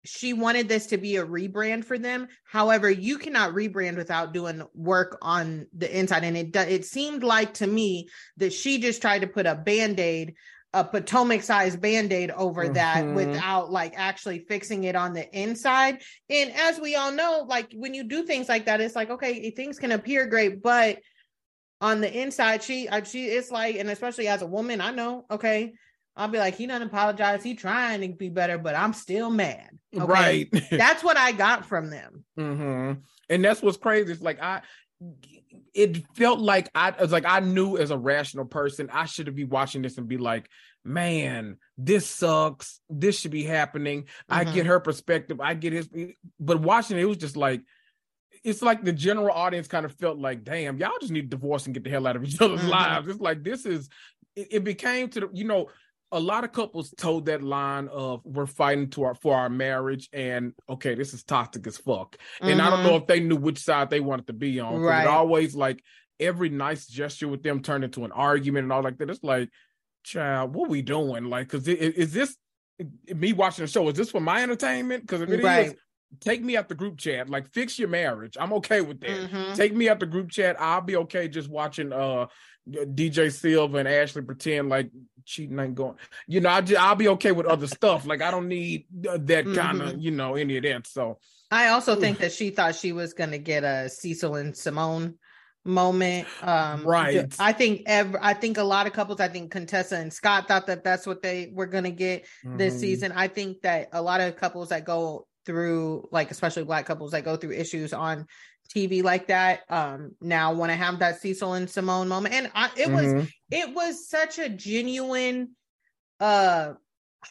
she wanted this to be a rebrand for them. However, you cannot rebrand without doing work on the inside. And it it seemed like to me that she just tried to put a band-aid, a Potomac sized band-aid over mm-hmm. that without like actually fixing it on the inside. And as we all know, like when you do things like that, it's like, okay, things can appear great, but on the inside, she uh, she it's like, and especially as a woman, I know, okay, I'll be like, he doesn't apologize. He trying to be better, but I'm still mad. Okay? Right. that's what I got from them. Mm-hmm. And that's what's crazy. It's like I it felt like I was like I knew as a rational person I should be watching this and be like, man, this sucks. This should be happening. Mm-hmm. I get her perspective. I get his but watching it, it was just like it's like the general audience kind of felt like, damn, y'all just need to divorce and get the hell out of each other's mm-hmm. lives. It's like this is it, it became to the you know a lot of couples told that line of we're fighting to our for our marriage and okay this is toxic as fuck mm-hmm. and i don't know mm-hmm. if they knew which side they wanted to be on right it always like every nice gesture with them turned into an argument and all like that it's like child what we doing like because is this me watching the show is this for my entertainment because if it right. is, take me out the group chat like fix your marriage i'm okay with that mm-hmm. take me out the group chat i'll be okay just watching uh DJ Silva and Ashley pretend like cheating ain't going. You know, I just, I'll be okay with other stuff. Like I don't need that kind of, mm-hmm. you know, any of that. So I also think that she thought she was going to get a Cecil and Simone moment. Um, right. I think ever. I think a lot of couples. I think Contessa and Scott thought that that's what they were going to get mm-hmm. this season. I think that a lot of couples that go through, like especially black couples that go through issues on TV like that. Um, now want to have that Cecil and Simone moment, and I, it mm-hmm. was it was such a genuine, uh,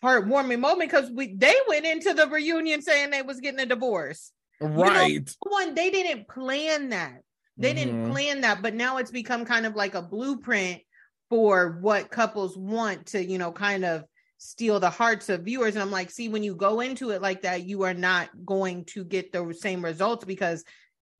heartwarming moment because we they went into the reunion saying they was getting a divorce. Right. You know, one, they didn't plan that. They mm-hmm. didn't plan that, but now it's become kind of like a blueprint for what couples want to, you know, kind of steal the hearts of viewers. And I'm like, see, when you go into it like that, you are not going to get the same results because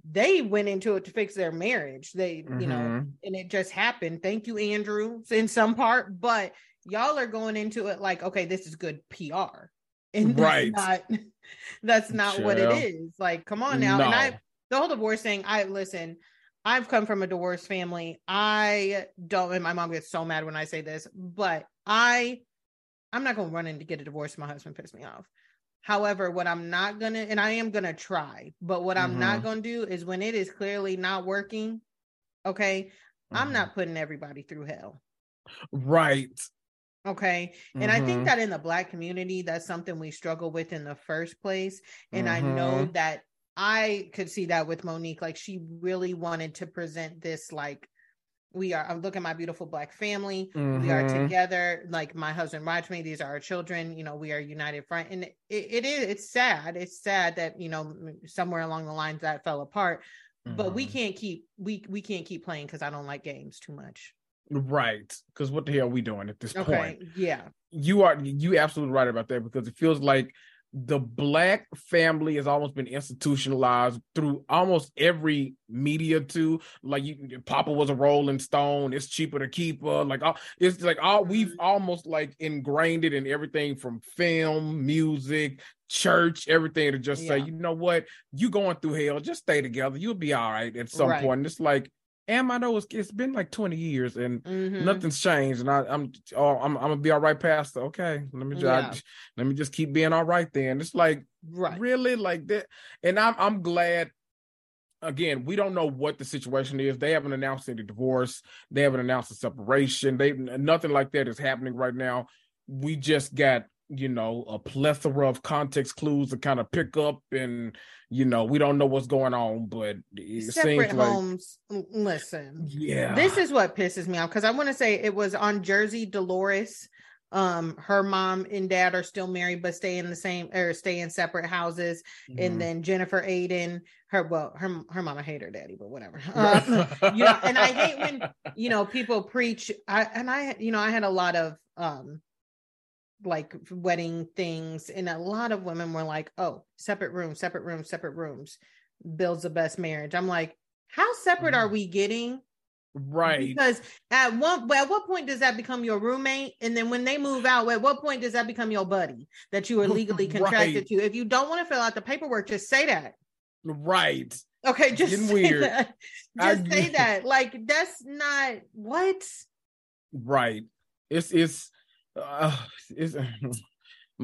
they went into it to fix their marriage. They, mm-hmm. you know, mm-hmm. and it just happened. Thank you, Andrew, in some part, but y'all are going into it like, okay, this is good PR. And right. that's not, that's not what it is. Like, come on now. No. And I the whole divorce thing, I listen, I've come from a divorce family. I don't and my mom gets so mad when I say this, but I I'm not gonna run in to get a divorce. My husband pissed me off. However, what I'm not gonna, and I am gonna try, but what I'm mm-hmm. not gonna do is when it is clearly not working, okay, mm-hmm. I'm not putting everybody through hell. Right. Okay. And mm-hmm. I think mm-hmm. that in the black community, that's something we struggle with in the first place. And I know mm-hmm. that I could see that with Monique. Like she really wanted to present this like we are i'm looking my beautiful black family mm-hmm. we are mm-hmm. together like my husband watched me these are our children you know we are united front and it, it is it's sad it's sad that you know somewhere along the lines that fell apart mm-hmm. but we mm-hmm. can't keep we we can't keep playing because i don't like games too much right because what the hell are we doing at this okay. point yeah you are you absolutely right about that because it feels like the black family has almost been institutionalized through almost every media too like you, papa was a rolling stone it's cheaper to keep her like all, it's like all we've mm-hmm. almost like ingrained it in everything from film music church everything to just yeah. say you know what you going through hell just stay together you'll be all right at some right. point. And it's like and I know it's, it's been like 20 years and mm-hmm. nothing's changed. And I, I'm, oh, I'm, I'm gonna be all right Pastor. Okay, let me just, yeah. I, let me just keep being all right then. It's like, right. really like that. And I'm, I'm glad. Again, we don't know what the situation is. They haven't announced any divorce. They haven't announced a separation. They nothing like that is happening right now. We just got you know a plethora of context clues to kind of pick up and you know we don't know what's going on but it separate seems homes like, listen. Yeah. This is what pisses me off because i want to say it was on jersey dolores um her mom and dad are still married but stay in the same or stay in separate houses. Mm-hmm. and then jennifer aydin her well her her mama hate her daddy but whatever. Um, you know and i hate when you know people preach i and i you know i had a lot of um like wedding things and a lot of women were like oh separate rooms separate rooms separate rooms builds the best marriage. I'm like how separate are mm-hmm. we getting? Right. Because at one at what point does that become your roommate? And then when they move out at what point does that become your buddy that you are legally contracted right. to? If you don't want to fill out the paperwork just say that. Right. Okay just say weird. that. just I, say that. Like that's not what? Right. It's it's uh,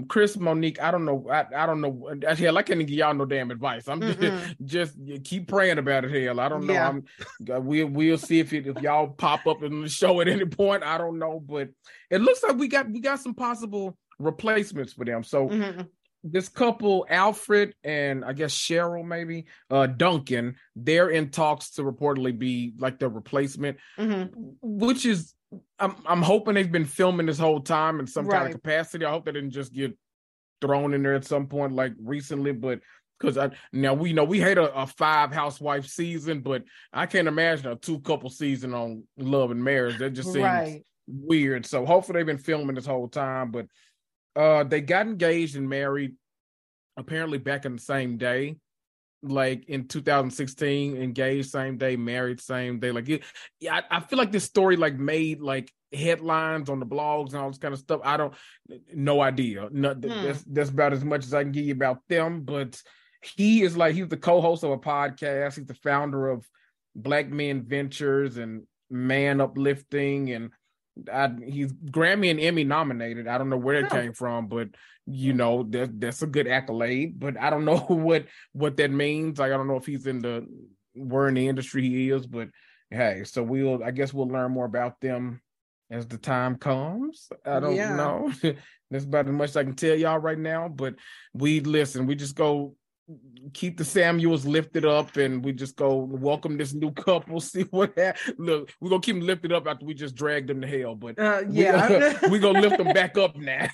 Chris Monique, I don't know. I, I don't know. Hell, I can't give y'all no damn advice. I'm just, just keep praying about it. Hell, I don't know. Yeah. I'm we'll we'll see if it, if y'all pop up in the show at any point. I don't know, but it looks like we got we got some possible replacements for them. So mm-hmm. this couple, Alfred and I guess Cheryl, maybe uh Duncan, they're in talks to reportedly be like the replacement, mm-hmm. which is I'm I'm hoping they've been filming this whole time in some right. kind of capacity. I hope they didn't just get thrown in there at some point like recently, but because I now we know we hate a, a, five housewife season, but I can't imagine a two couple season on Love and Marriage. That just seems right. weird. So hopefully they've been filming this whole time. But uh they got engaged and married apparently back in the same day like in 2016 engaged same day married same day like it, yeah I, I, feel like this story like made like headlines on the blogs and all this kind of stuff. I don't no idea. No, hmm. that's that's about as much as i can give you about them but he is like he's the co-host of a podcast. He's the founder of black men ventures and man uplifting and I, he's Grammy and Emmy nominated. I don't know where it oh. came from, but you hmm. know that that's a good accolade. But I don't know what what that means. Like I don't know if he's in the where in the industry he is. But hey, so we'll I guess we'll learn more about them as the time comes. I don't yeah. know. that's about as much as I can tell y'all right now. But we listen. We just go keep the Samuels lifted up and we just go welcome this new couple, see what happens. Look, we're gonna keep them lifted up after we just dragged them to hell. But uh, yeah, we're we gonna lift them back up now.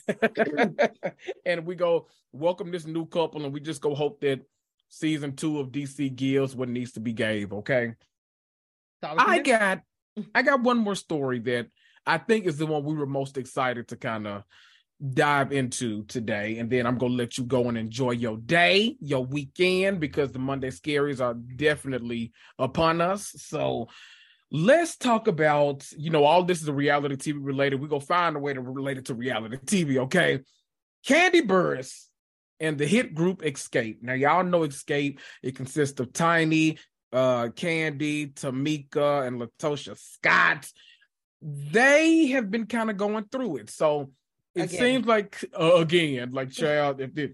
and we go welcome this new couple and we just go hope that season two of DC gives what needs to be gave, okay? I got I got one more story that I think is the one we were most excited to kind of dive into today. And then I'm going to let you go and enjoy your day, your weekend, because the Monday scaries are definitely upon us. So let's talk about, you know, all this is a reality TV related. We're going to find a way to relate it to reality TV, okay? Kandi Burruss and the hit group Xscape. Now, y'all know Xscape, It consists of Tiny, uh, Kandi, Tamika, and LaTocha Scott. They have been kind of going through it. So it again. seems like uh, again, like child, if they,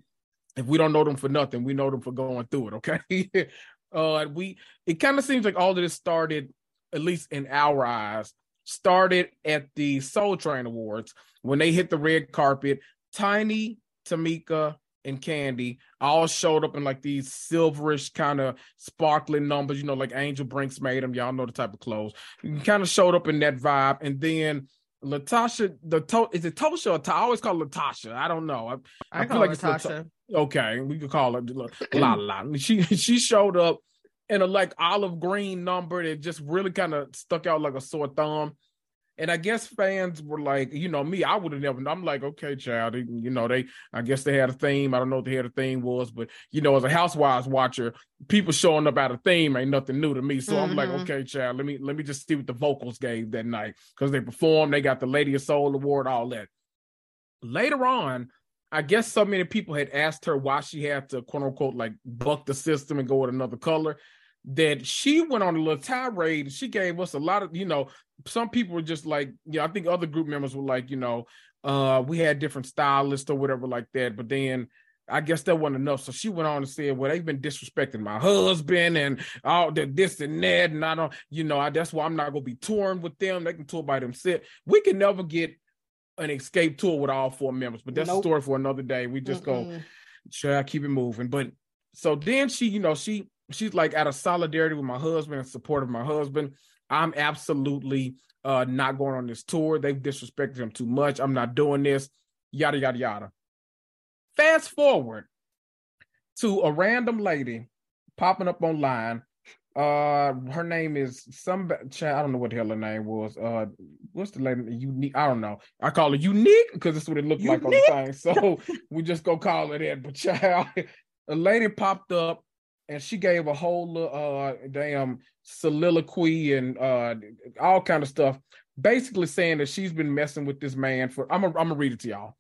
if we don't know them for nothing, we know them for going through it. Okay, uh, we it kind of seems like all of this started, at least in our eyes, started at the Soul Train Awards when they hit the red carpet. Tiny, Tamika, and Kandi all showed up in like these silverish kind of sparkling numbers, you know, like Angel Brinks made them. Y'all know the type of clothes. Kind of showed up in that vibe, and then Latasha, the to, is it Tosha or Ta- I always call Latasha. I don't know. I, I, I feel like it's Latasha. okay, we could call her la la. She she showed up in a like olive green number that just really kind of stuck out like a sore thumb. And I guess fans were like, you know, me, I would have never. I'm like, okay, child, you know, they. I guess they had a theme. I don't know what they had a theme was, but you know, as a Housewives watcher, people showing up out of theme ain't nothing new to me. So mm-hmm. I'm like, mm-hmm. okay, child, let me let me just see what the vocals gave that night because they performed. They got the Lady of Soul award, all that. Later on, I guess so many people had asked her why she had to quote unquote like buck the system and go with another color that she went on a little tirade. She gave us a lot of, you know, some people were just like, yeah, I think other group members were like, you know, uh, we had different stylists or whatever like that. But then I guess that wasn't enough. So she went on and said, Well, they've been disrespecting my husband and all the this and that. And I don't, you know, I, that's why I'm not gonna be touring with them. They can tour by themselves. We can never get an Xscape tour with all four members, but that's nope. a story for another day. We just Mm-mm. go, sure, I keep it moving. But so then she, you know, she she's like out of solidarity with my husband and support of my husband. I'm absolutely uh not going on this tour. They've disrespected him too much. I'm not doing this. Yada yada yada. Fast forward to a random lady popping up online. Uh, her name is some. I don't know what the hell her name was. Uh, what's the lady? Unique. I don't know. I call her unique because that's what it looked unique? like on the thing. So we just go call it that. But child, a lady popped up and she gave a whole uh damn soliloquy and uh all kind of stuff basically saying that she's been messing with this man for I'm gonna I'm gonna read it to y'all.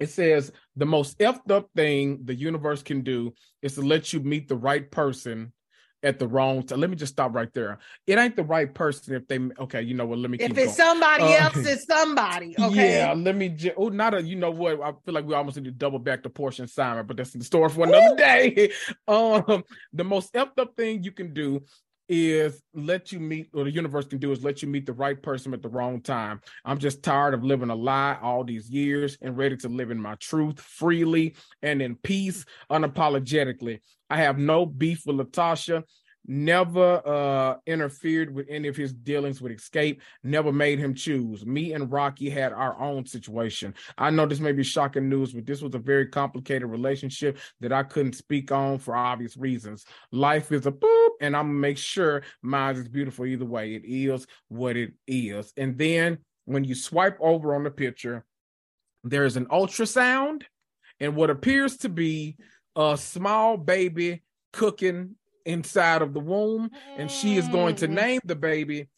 It says the most effed up thing the universe can do is to let you meet the right person at the wrong time. Let me just stop right there. It ain't the right person if they okay. You know what? Let me. If it's going. somebody uh, else, it's somebody. Okay. Yeah. Let me. Ju- oh, not a. You know what? I feel like we almost need to double back the portion Simon, but that's the story for another Woo! day. Um, the most effed up thing you can do is let you meet, or the universe can do is let you meet the right person at the wrong time. I'm just tired of living a lie all these years and ready to live in my truth freely and in peace, unapologetically. I have no beef with Latasha never uh interfered with any of his dealings with Xscape, never made him choose. Me and rocky had our own situation. I know this may be shocking news but this was a very complicated relationship that i couldn't speak on for obvious reasons. Life is a boop and i'm gonna make sure mine is beautiful either way. It is what it is. And then when you swipe over on the picture there is an ultrasound and what appears to be a small baby cooking inside of the womb, and she is going to mm. name the baby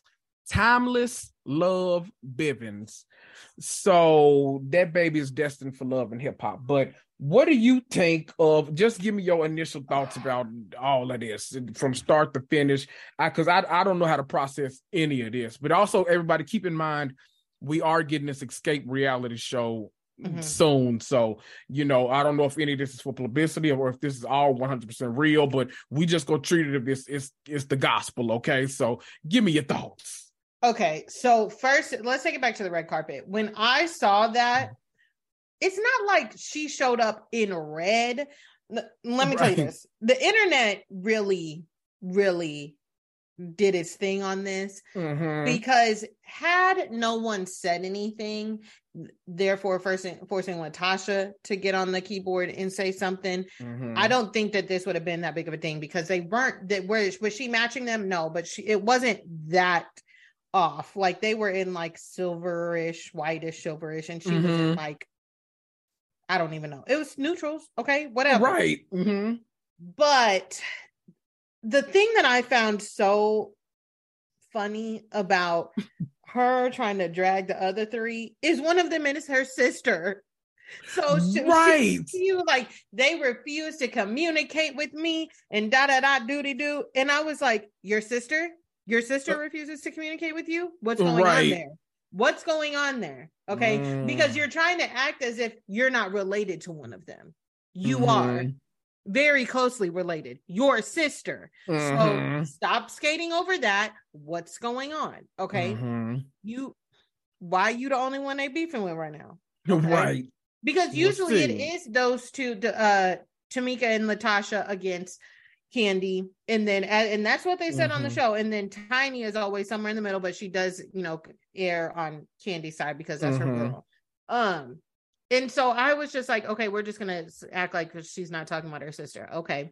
Timeless Love Bivens. So that baby is destined for love and hip hop. But what do you think of? Just give me your initial thoughts about all of this from start to finish, because I, I I don't know how to process any of this. But also, everybody keep in mind we are getting this Xscape reality show mm-hmm. soon. So, you know, I don't know if any of this is for publicity or if this is all 100% real, but we just go treat it if this is it's the gospel, okay? So, give me your thoughts. Okay, so first, let's take it back to the red carpet. When I saw that, it's not like she showed up in red. Let me right. tell you this: the internet really, really did its thing on this mm-hmm. because had no one said anything, therefore forcing forcing Latasha to get on the keyboard and say something, mm-hmm. I don't think that this would have been that big of a thing because they weren't that were was she matching them? No, but she it wasn't that off. Like they were in like silverish, whitish, silverish, and she mm-hmm. was in mm-hmm. like I don't even know. It was neutrals, okay, whatever. Right. Mm-hmm. But the thing that I found so funny about her trying to drag the other three is one of them and it's her sister. So she, right, she, was like they refuse to communicate with me and da da da doody do, and I was like, your sister, your sister uh, refuses to communicate with you. What's going right. on there? What's going on there? Okay, mm. because you're trying to act as if you're not related to one of them. You mm-hmm. are very closely related, your sister. Mm-hmm. So stop skating over that. What's going on? Okay. Mm-hmm. You why you the only one they beefing with right now? Okay? Right. Because usually we'll it is those two uh Tamika and Latasha against kandi and then and that's what they said mm-hmm. on the mm-hmm. show. And then Tiny is always somewhere in the middle, but she does, you know, air on Kandi's side because that's her mm-hmm. girl. Um, and so I was just like, okay, we're just gonna act like she's not talking about her sister. Okay.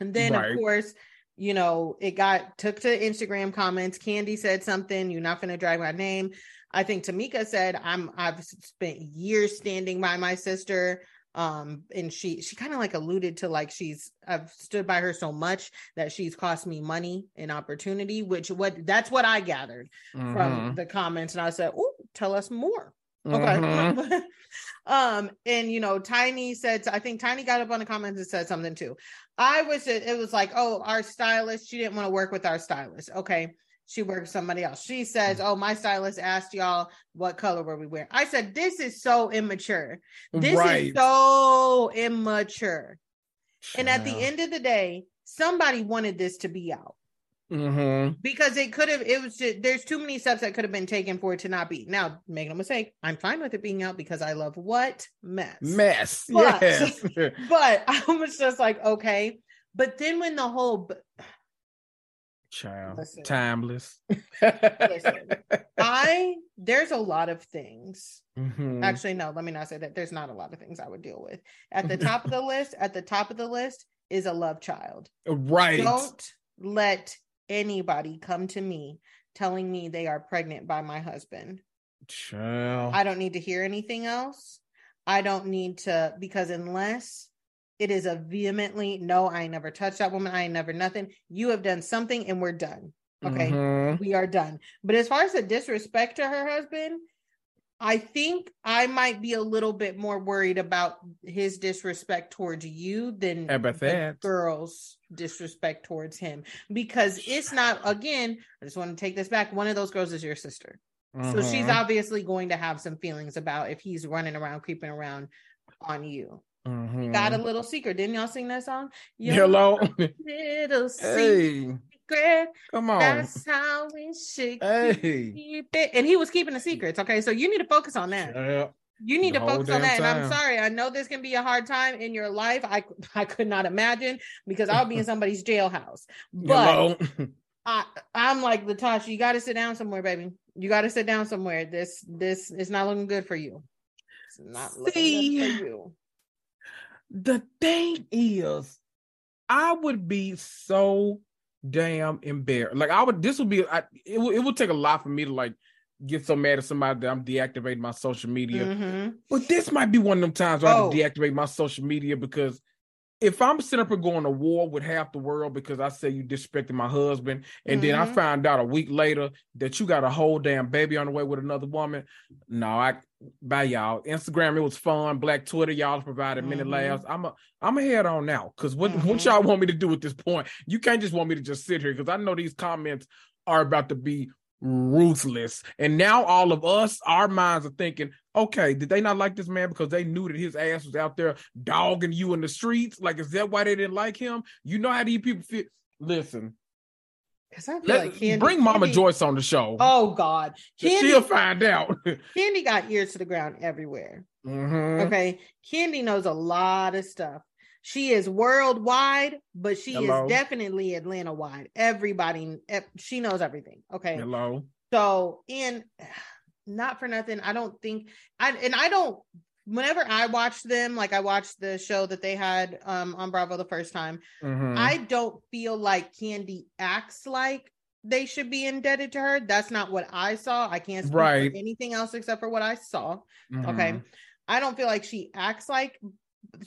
And then right. of course, you know, it got took to Instagram comments. Kandi said something, you're not gonna drag my name. I think Tamika said, I'm I've spent years standing by my sister. Um, and she she kind of like alluded to like she's I've stood by her so much that she's cost me money and opportunity, which what that's what I gathered mm-hmm. from the comments. And I said, Oh, tell us more. Okay. Mm-hmm. um, and you know, Tiny said, I think Tiny got up on the comments and said something too. I was, it was like, oh, our stylist, she didn't want to work with our stylist. Okay. She worked with somebody else. She says, mm. Oh, my stylist asked y'all what color were we wearing. I said, This is so immature. This right. is so immature. And at the end of the day, somebody wanted this to be out. Mm-hmm. Because it could have, it was just, there's too many steps that could have been taken for it to not be. Now, make no mistake, I'm fine with it being out because I love what mess, mess. But, yes, but I was just like, okay. But then when the whole child listen, timeless, listen, I there's a lot of things. Mm-hmm. Actually, no, let me not say that. There's not a lot of things I would deal with. At the top of the list, at the top of the list is a love child. Right. Don't let anybody come to me telling me they are pregnant by my husband. Child. I don't need to hear anything else. I don't need to because unless it is a vehemently no, I never touched that woman. I ain't never nothing. You have done something and we're done. Okay. Mm-hmm. We are done. But as far as the disrespect to her husband, I think I might be a little bit more worried about his disrespect towards you than the girls' disrespect towards him because it's not. Again, I just want to take this back. One of those girls is your sister, so she's mm-hmm. obviously going to have some feelings about if he's running around, creeping around on you. Mm-hmm. Got a little secret. Didn't y'all sing that song? Your Hello, little secret. Hey. Come on. That's how we should hey. keep it. And he was keeping the secrets. Okay. So you need to focus on that. Yeah. You need the to focus on that. Time. And I'm sorry. I know this can be a hard time in your life. I I could not imagine because I'll be in somebody's jailhouse. But I, I'm like Latasha, you gotta sit down somewhere, baby. You gotta sit down somewhere. This this is not looking good for you. It's not See, looking good for you. The thing is, I would be so damn embarrassed. Like I would, this would be, I, it, would, it would take a lot for me to like get so mad at somebody that I'm deactivating my social media. Mm-hmm. But this might be one of them times where oh. I deactivate my social media because if I'm sitting up and going to war with half the world because I say you disrespected my husband, and mm-hmm. then I mm-hmm. find out a week later that you got a whole damn baby on the way with another woman, no, I bye y'all. Instagram, it was fun. Black Twitter, y'all provided many mm-hmm. laughs. I'm a I'm a head on now because what mm-hmm. what y'all want me to do at this point? You can't just want me to just sit here because I know these comments are about to be ruthless. And now all of us, our minds are thinking, okay, did they not like this man because they knew that his ass was out there dogging you in the streets? Like, is that why they didn't like him? You know how these people feel. Listen. Because I feel Let, like Kandi, bring Mama Kandi, Joyce on the show. Oh God, Kandi, she'll find out. Kandi got ears to the ground everywhere. Mm-hmm. Okay, Kandi knows a lot of stuff. She is worldwide, but she Hello. is definitely Atlanta wide. Everybody, she knows everything. Okay. Hello. So, in not for nothing, I don't think I and I don't. Whenever I watch them, like I watched the show that they had um, on Bravo the first time, mm-hmm. I don't feel like Kandi acts like they should be indebted to her. That's not what I saw. I can't speak right. for anything else except for what I saw. Mm-hmm. Okay. I don't feel like she acts like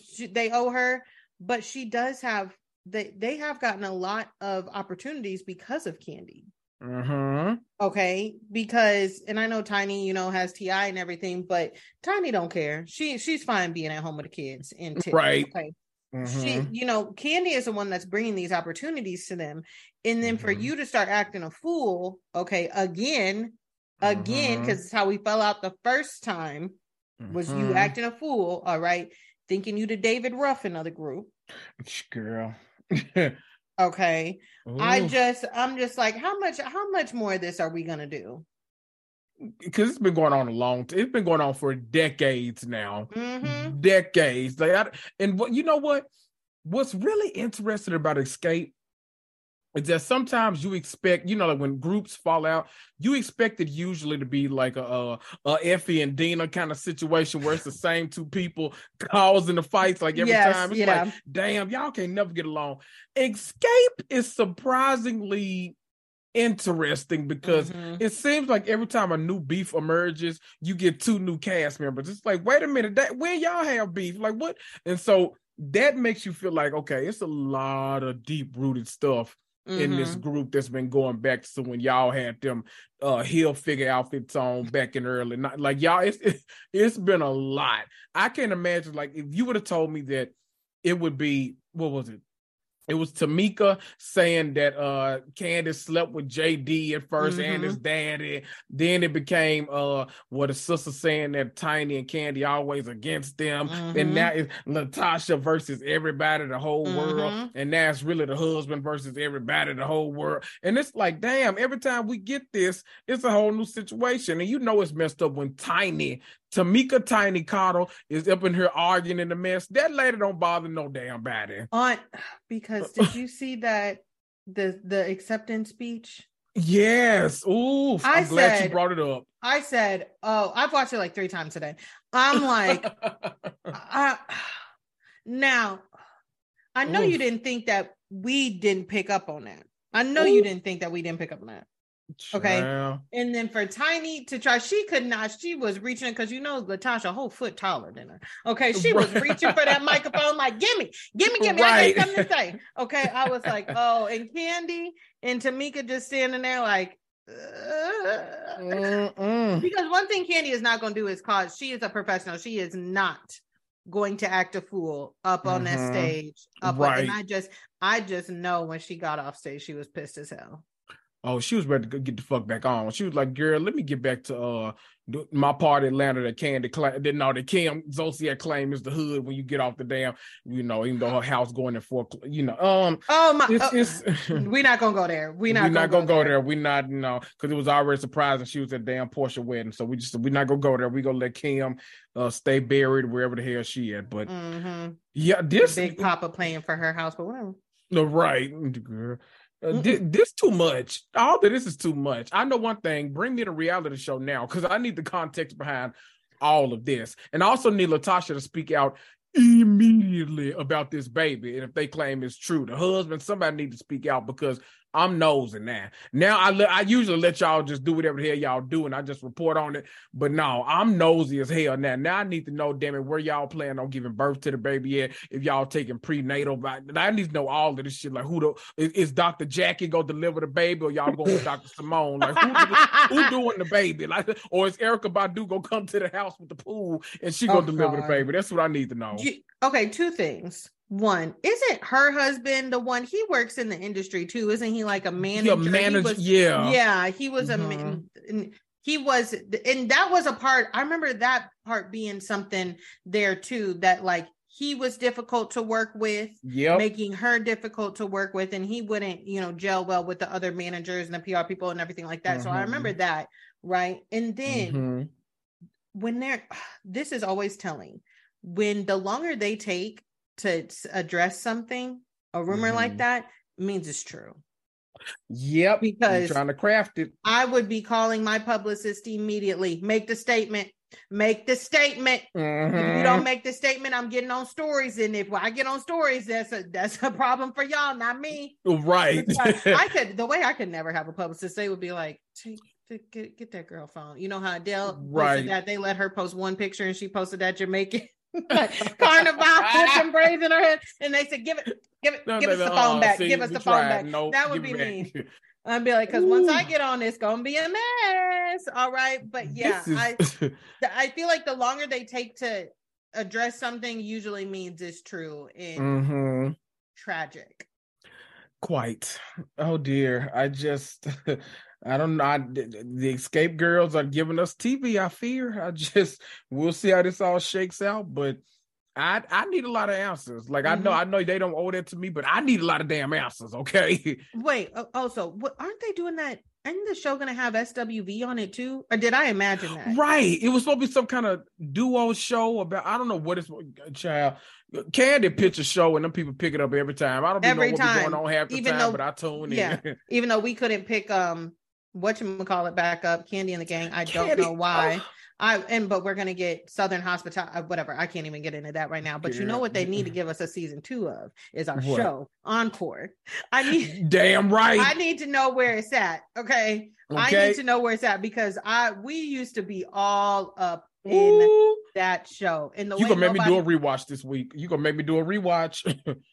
she, they owe her, but she does have they they have gotten a lot of opportunities because of Kandi. Mm-hmm. Okay, because and I know Tiny, you know, has T.I. and everything, but Tiny don't care. She she's fine being at home with the kids and right. Okay. Mm-hmm. She, you know, Kandi is the one that's bringing these opportunities to them, and then mm-hmm. for you to start acting a fool, okay, again, again, because mm-hmm. it's how we fell out the first time was you mm-hmm. acting a fool, all right thinking you to David Ruff, of the group. Girl. okay. I just I'm just like, how much how much more of this are we gonna do? Because it's been going on a long t- it's been going on for decades now. Mm-hmm. Decades. Like I, and what you know what? What's really interesting about Xscape is that sometimes you expect, you know, like when groups fall out, you expect it usually to be like a, a, a Effie and Deena kind of situation where it's the same two people causing the fights like every yes, time. It's yeah. like, damn, y'all can't never get along. Xscape is surprisingly interesting because mm-hmm. it seems like every time a new beef emerges, you get two new cast members. It's like, wait a minute, that when y'all have beef, like what? And so that makes you feel like, okay, it's a lot of deep rooted stuff mm-hmm. in this mm-hmm. group that's been going back to when y'all had them uh heel figure outfits on back in early not like y'all it's it's been a lot. I can't imagine like if you would have told me that it would be what was it it was Tamika saying that uh Candace slept with JD at 1st mm-hmm. and his daddy. Then it became uh what a sister saying that Tiny and Kandi always against them. Mm-hmm. And now it's Natasha versus everybody, the whole mm-hmm. world. And now it's really the husband versus everybody, the whole world. And it's like, damn, every time we get this, it's a whole new situation. And you know it's messed up when Tiny Tameka Tiny Cottle is up in here arguing in the mess. That lady don't bother no damn body. Aunt, because did you see that the the acceptance speech? Yes. Ooh, I am glad you brought it up. I said, "Oh, I've watched it like three times today." I'm like, I, now, I know Oof. you didn't think that we didn't pick up on that. I know Ooh. you didn't think that we didn't pick up on that. Okay. And then for Tiny to try, she could not, she was reaching because you know Latasha a whole foot taller than her. Okay. She was reaching for that microphone, like, gimme, gimme, gimme. Right. I got something to say. Okay. I was like, oh, and Kandi and Tamika just standing there like uh, because one thing Kandi is not going to do is cause she is a professional. She is not going to act a fool up on mm-hmm. that stage. Up right. On, and I just I just know when she got off stage, she was pissed as hell. Oh, she was ready to get the fuck back on. She was like, "Girl, let me get back to uh my part Atlanta that Kandi claim didn't know that Kim Zolciak claim is the hood when you get off the damn, you know, even though her house going in for you know, um oh my it's, uh, it's, we're not gonna go there. We're not, we're not gonna, go, there. We're not, you know, because it was already surprising she was at damn Porsha wedding. So we just we're not gonna go there. we gonna let Kim uh stay buried wherever the hell she at. But mm-hmm. yeah, this Big Papa playing for her house, but whatever. No, right. Girl. Uh, this, this, too much. All of this is too much. I know one thing. Bring me the reality show now because I need the context behind all of this, and I also need Latasha to speak out immediately about this baby, and if they claim it's true, the husband, somebody need to speak out because I'm nosing now. Now I I usually let y'all just do whatever the hell y'all do, and I just report on it. But no, I'm nosy as hell now. Now I need to know, damn it, where y'all plan on giving birth to the baby yet? If y'all taking prenatal, I need to know all of this shit. Like who the is, is Dr. Jackie go deliver the baby, or y'all going with Dr. Simone? Like who, who doing the baby? Like or is Erykah Badu gonna come to the house with the pool and she gonna oh, deliver God. the baby? That's what I need to know. Okay, two things one isn't her husband the one he works in the industry too isn't he like a manager, manager was, yeah yeah he was mm-hmm. a man he was and that was a part i remember that part being something there too that like he was difficult to work with yeah making her difficult to work with and he wouldn't you know gel well with the other managers and the pr people and everything like that mm-hmm. so i remember mm-hmm. that right and then mm-hmm. when they're this is always telling when the longer they take to address something, a rumor mm-hmm. like that, means it's true. Yep. Because You're trying to craft it. I would be calling my publicist immediately. Make the statement. Make the statement. Mm-hmm. If you don't mm-hmm. make the statement, I'm getting on stories. And if I get on stories, that's a that's a problem for y'all, not me. Right. I could the way I could never have a publicist, they would be like, get, get that girl phone. You know how Adele right. that they let her post one picture and she posted that Jamaican carnival with some braids in her head, and they said, "Give it, give it, no, give no, us no, the phone back. See, give us the phone back." That would be me. I'd be like, because once I get on, it's gonna be a mess. All right, but yeah, is... I I feel like the longer they take to address something, usually means it's true and mm-hmm. tragic. Quite. Oh dear, I just. I don't know. I, the Xscape girls are giving us TV. I fear. I just we'll see how this all shakes out. But I I need a lot of answers. Like mm-hmm. I know mm-hmm. I know they don't owe that to me, but I need a lot of damn answers. Okay. Wait. Also, what aren't they doing that isn't the show gonna have SWV on it too? Or did I imagine that? Right. It was supposed to be some kind of duo show about I don't know what it's child. Kandi pitch a show and them people pick it up every time. I don't every know what's going on half the even time, though, but I tune yeah, in. even though we couldn't pick um what you call it back up, Kandi and the Gang. I Kandi. don't know why. Oh. I and but we're gonna get Southern Hospitality, uh, whatever. I can't even get into that right now. But yeah. you know what they need to give us a season two of is our what? show Encore. I need damn right. I need to know where it's at. Okay? okay, I need to know where it's at because I we used to be all up in Ooh. that show. And the you gonna make nobody... me do a rewatch this week. You gonna make me do a rewatch?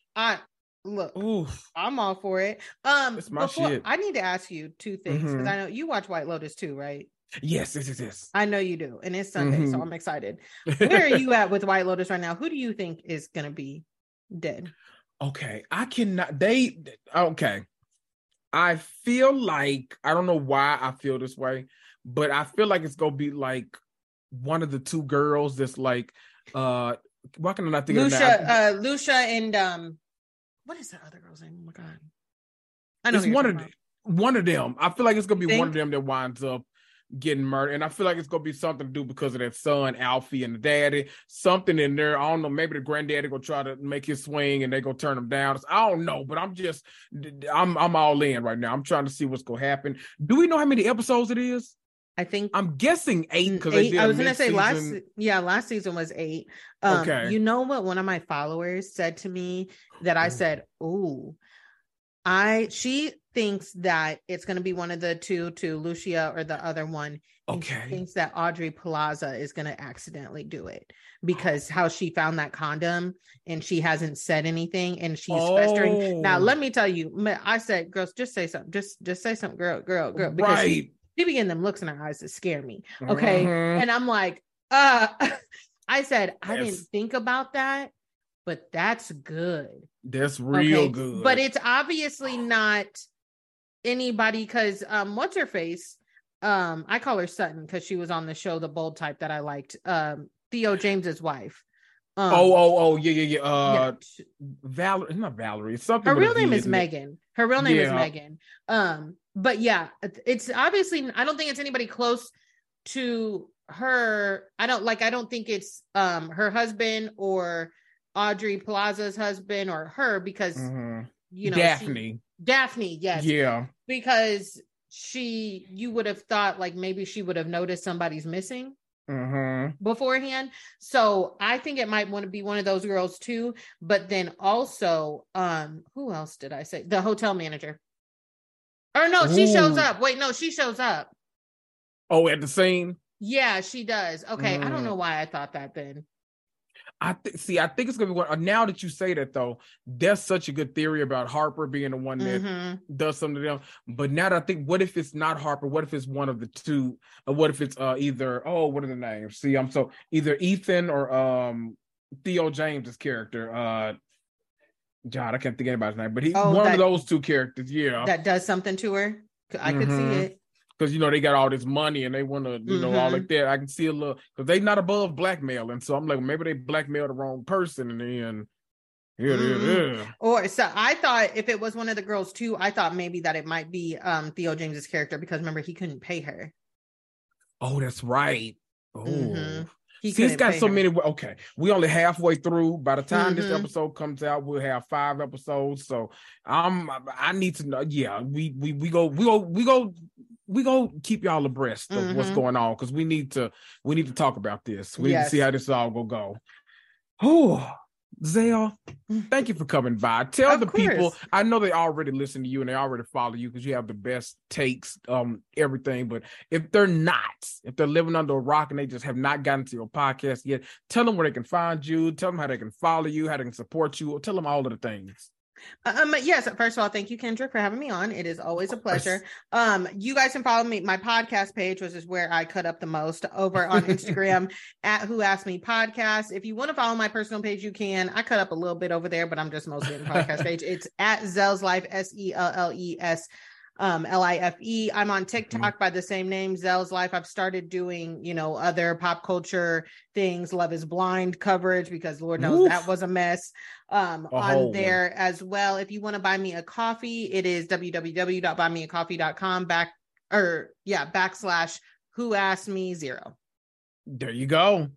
I look Oof. i'm all for it um before, i need to ask you two things because mm-hmm. i know you watch white lotus too right Yes, yes, yes, yes. I know you do. And it's Sunday, mm-hmm. so I'm excited. Where are you at with White Lotus right now? Who do you think is going to be dead? Okay. I cannot. They, okay. I feel like, I don't know why I feel this way, but I feel like it's going to be like one of the two girls that's like, uh, why can I not think Lucia, of that? Uh, Lucia and, um, what is that other girl's name? Oh my God. I know it's one of them. One of them. I feel like it's gonna be one of them that winds up getting murdered. And I feel like it's gonna be something to do because of that son, Alfie, and the daddy. Something in there. I don't know. Maybe the granddaddy gonna try to make his swing and they gonna turn him down. I don't know, but I'm just I'm I'm all in right now. I'm trying to see what's gonna happen. Do we know how many episodes it is? I think I'm guessing eight because I was gonna say last yeah last season was eight. Um, okay. You know what? One of my followers said to me that I said, "Ooh, I she thinks that it's going to be one of the two to Lucia or the other one. Okay. thinks that Audrey Plaza is going to accidentally do it because how she found that condom and she hasn't said anything and she's oh. festering. Now, let me tell you, I said, girls, just say something. Just, just say something, girl, girl, girl. Because right. she, she began them looks in her eyes that scare me. Okay. Mm-hmm. And I'm like, uh, I said, I yes. didn't think about that, but that's good. That's real okay? good. But it's obviously not anybody because um what's her face um i call her sutton because she was on the show the bold type that i liked um theo james's wife um, oh oh oh yeah yeah yeah uh yeah. valerie not valerie it's something her real name is megan her real name yeah. is megan um but yeah it's obviously i don't think it's anybody close to her i don't like i don't think it's um her husband or Audrey plaza's husband or her because mm-hmm. you know daphne she, Daphne, yes. Yeah. Because she, you would have thought like maybe she would have noticed somebody's missing mm-hmm. beforehand. So I think it might want to be one of those girls too. But then also, um, who else did I say? The hotel manager. Or no, she Ooh. shows up. Wait, no, she shows up. Oh, at the scene? Yeah, she does. Okay. Mm. I don't mm. know why I thought that then. I th- see. I think it's gonna be one. Uh, now that you say that, though, that's such a good theory about Harper being the one that mm-hmm. does something to them. But now that I think, what if it's not Harper? What if it's one of the two? Or what if it's uh, either? Oh, what are the names? See, I'm so either Ethan or um Theo James's character. Uh, John, I can't think of anybody's name, but he oh, one that, of those two characters. Yeah, that does something to her. I could mm-hmm. see it because you know they got all this money and they want to, you mm-hmm. know, all like mm-hmm. that. I can see a little because they not above blackmailing. So I'm like, maybe they blackmail the wrong person, and then yeah, mm-hmm. yeah, Or so I thought if it was one of the girls too, I thought maybe that it might be um Theo James's character because remember he couldn't pay her. Oh, that's right. Oh. Mm-hmm. He See, it's got so her. many. Okay, we only halfway through. By the time mm-hmm. this episode comes out, we'll have five episodes. So I'm. I need to know. Yeah, we we we go we go we go we go keep y'all abreast of mm-hmm. what's going on because we need to we need to talk about this. We yes. need to see how this all will go. Oh, Zale, thank you for coming by. Tell of the course. people. I know they already listen to you and they already follow you because you have the best takes, um, everything. But if they're not, if they're living under a rock and they just have not gotten to your podcast yet, tell them where they can find you. Tell them how they can follow you, how they can support you. or Tell them all of the things. Um, yes, first of all, thank you, Kendra, for having me on. It is always a pleasure. Um, you guys can follow me, my podcast page, which is where I cut up the most over on Instagram at Who Asked Me Podcast. If you want to follow my personal page, you can. I cut up a little bit over there, but I'm just mostly in the podcast page. It's at Zell's Life, S E L L E S um, L I F E. I'm on mm-hmm. TikTok mm-hmm. by the same name, Zell's Life. I've started doing, you know, other pop culture things, Love is Blind coverage, because Lord knows Oof. that was a mess um, on there one. as well. If you want to buy me a coffee, it is www.buymeacoffee.com back or yeah, backslash who asked me zero. There you go.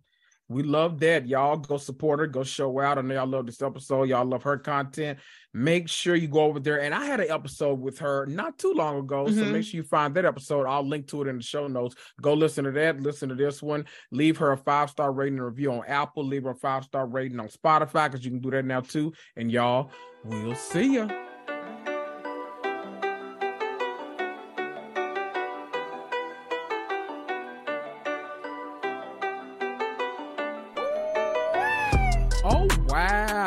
We love that. Y'all go support her, go show out. I know y'all love this episode. Y'all love her content. Make sure you go over there. And I had an episode with her not too long ago. Mm-hmm. So make sure you find that episode. I'll link to it in the show notes. Go listen to that. Listen to this one. Leave her a five star rating and review on Apple. Leave her a five star rating on Spotify because you can do that now too. And y'all, we'll see ya.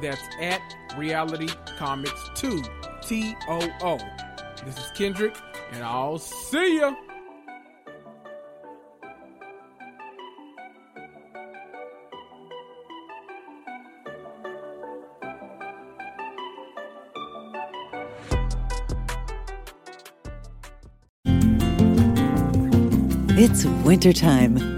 That's at Reality Comics 2, T O O. This is Kendrick, and I'll see ya. It's wintertime.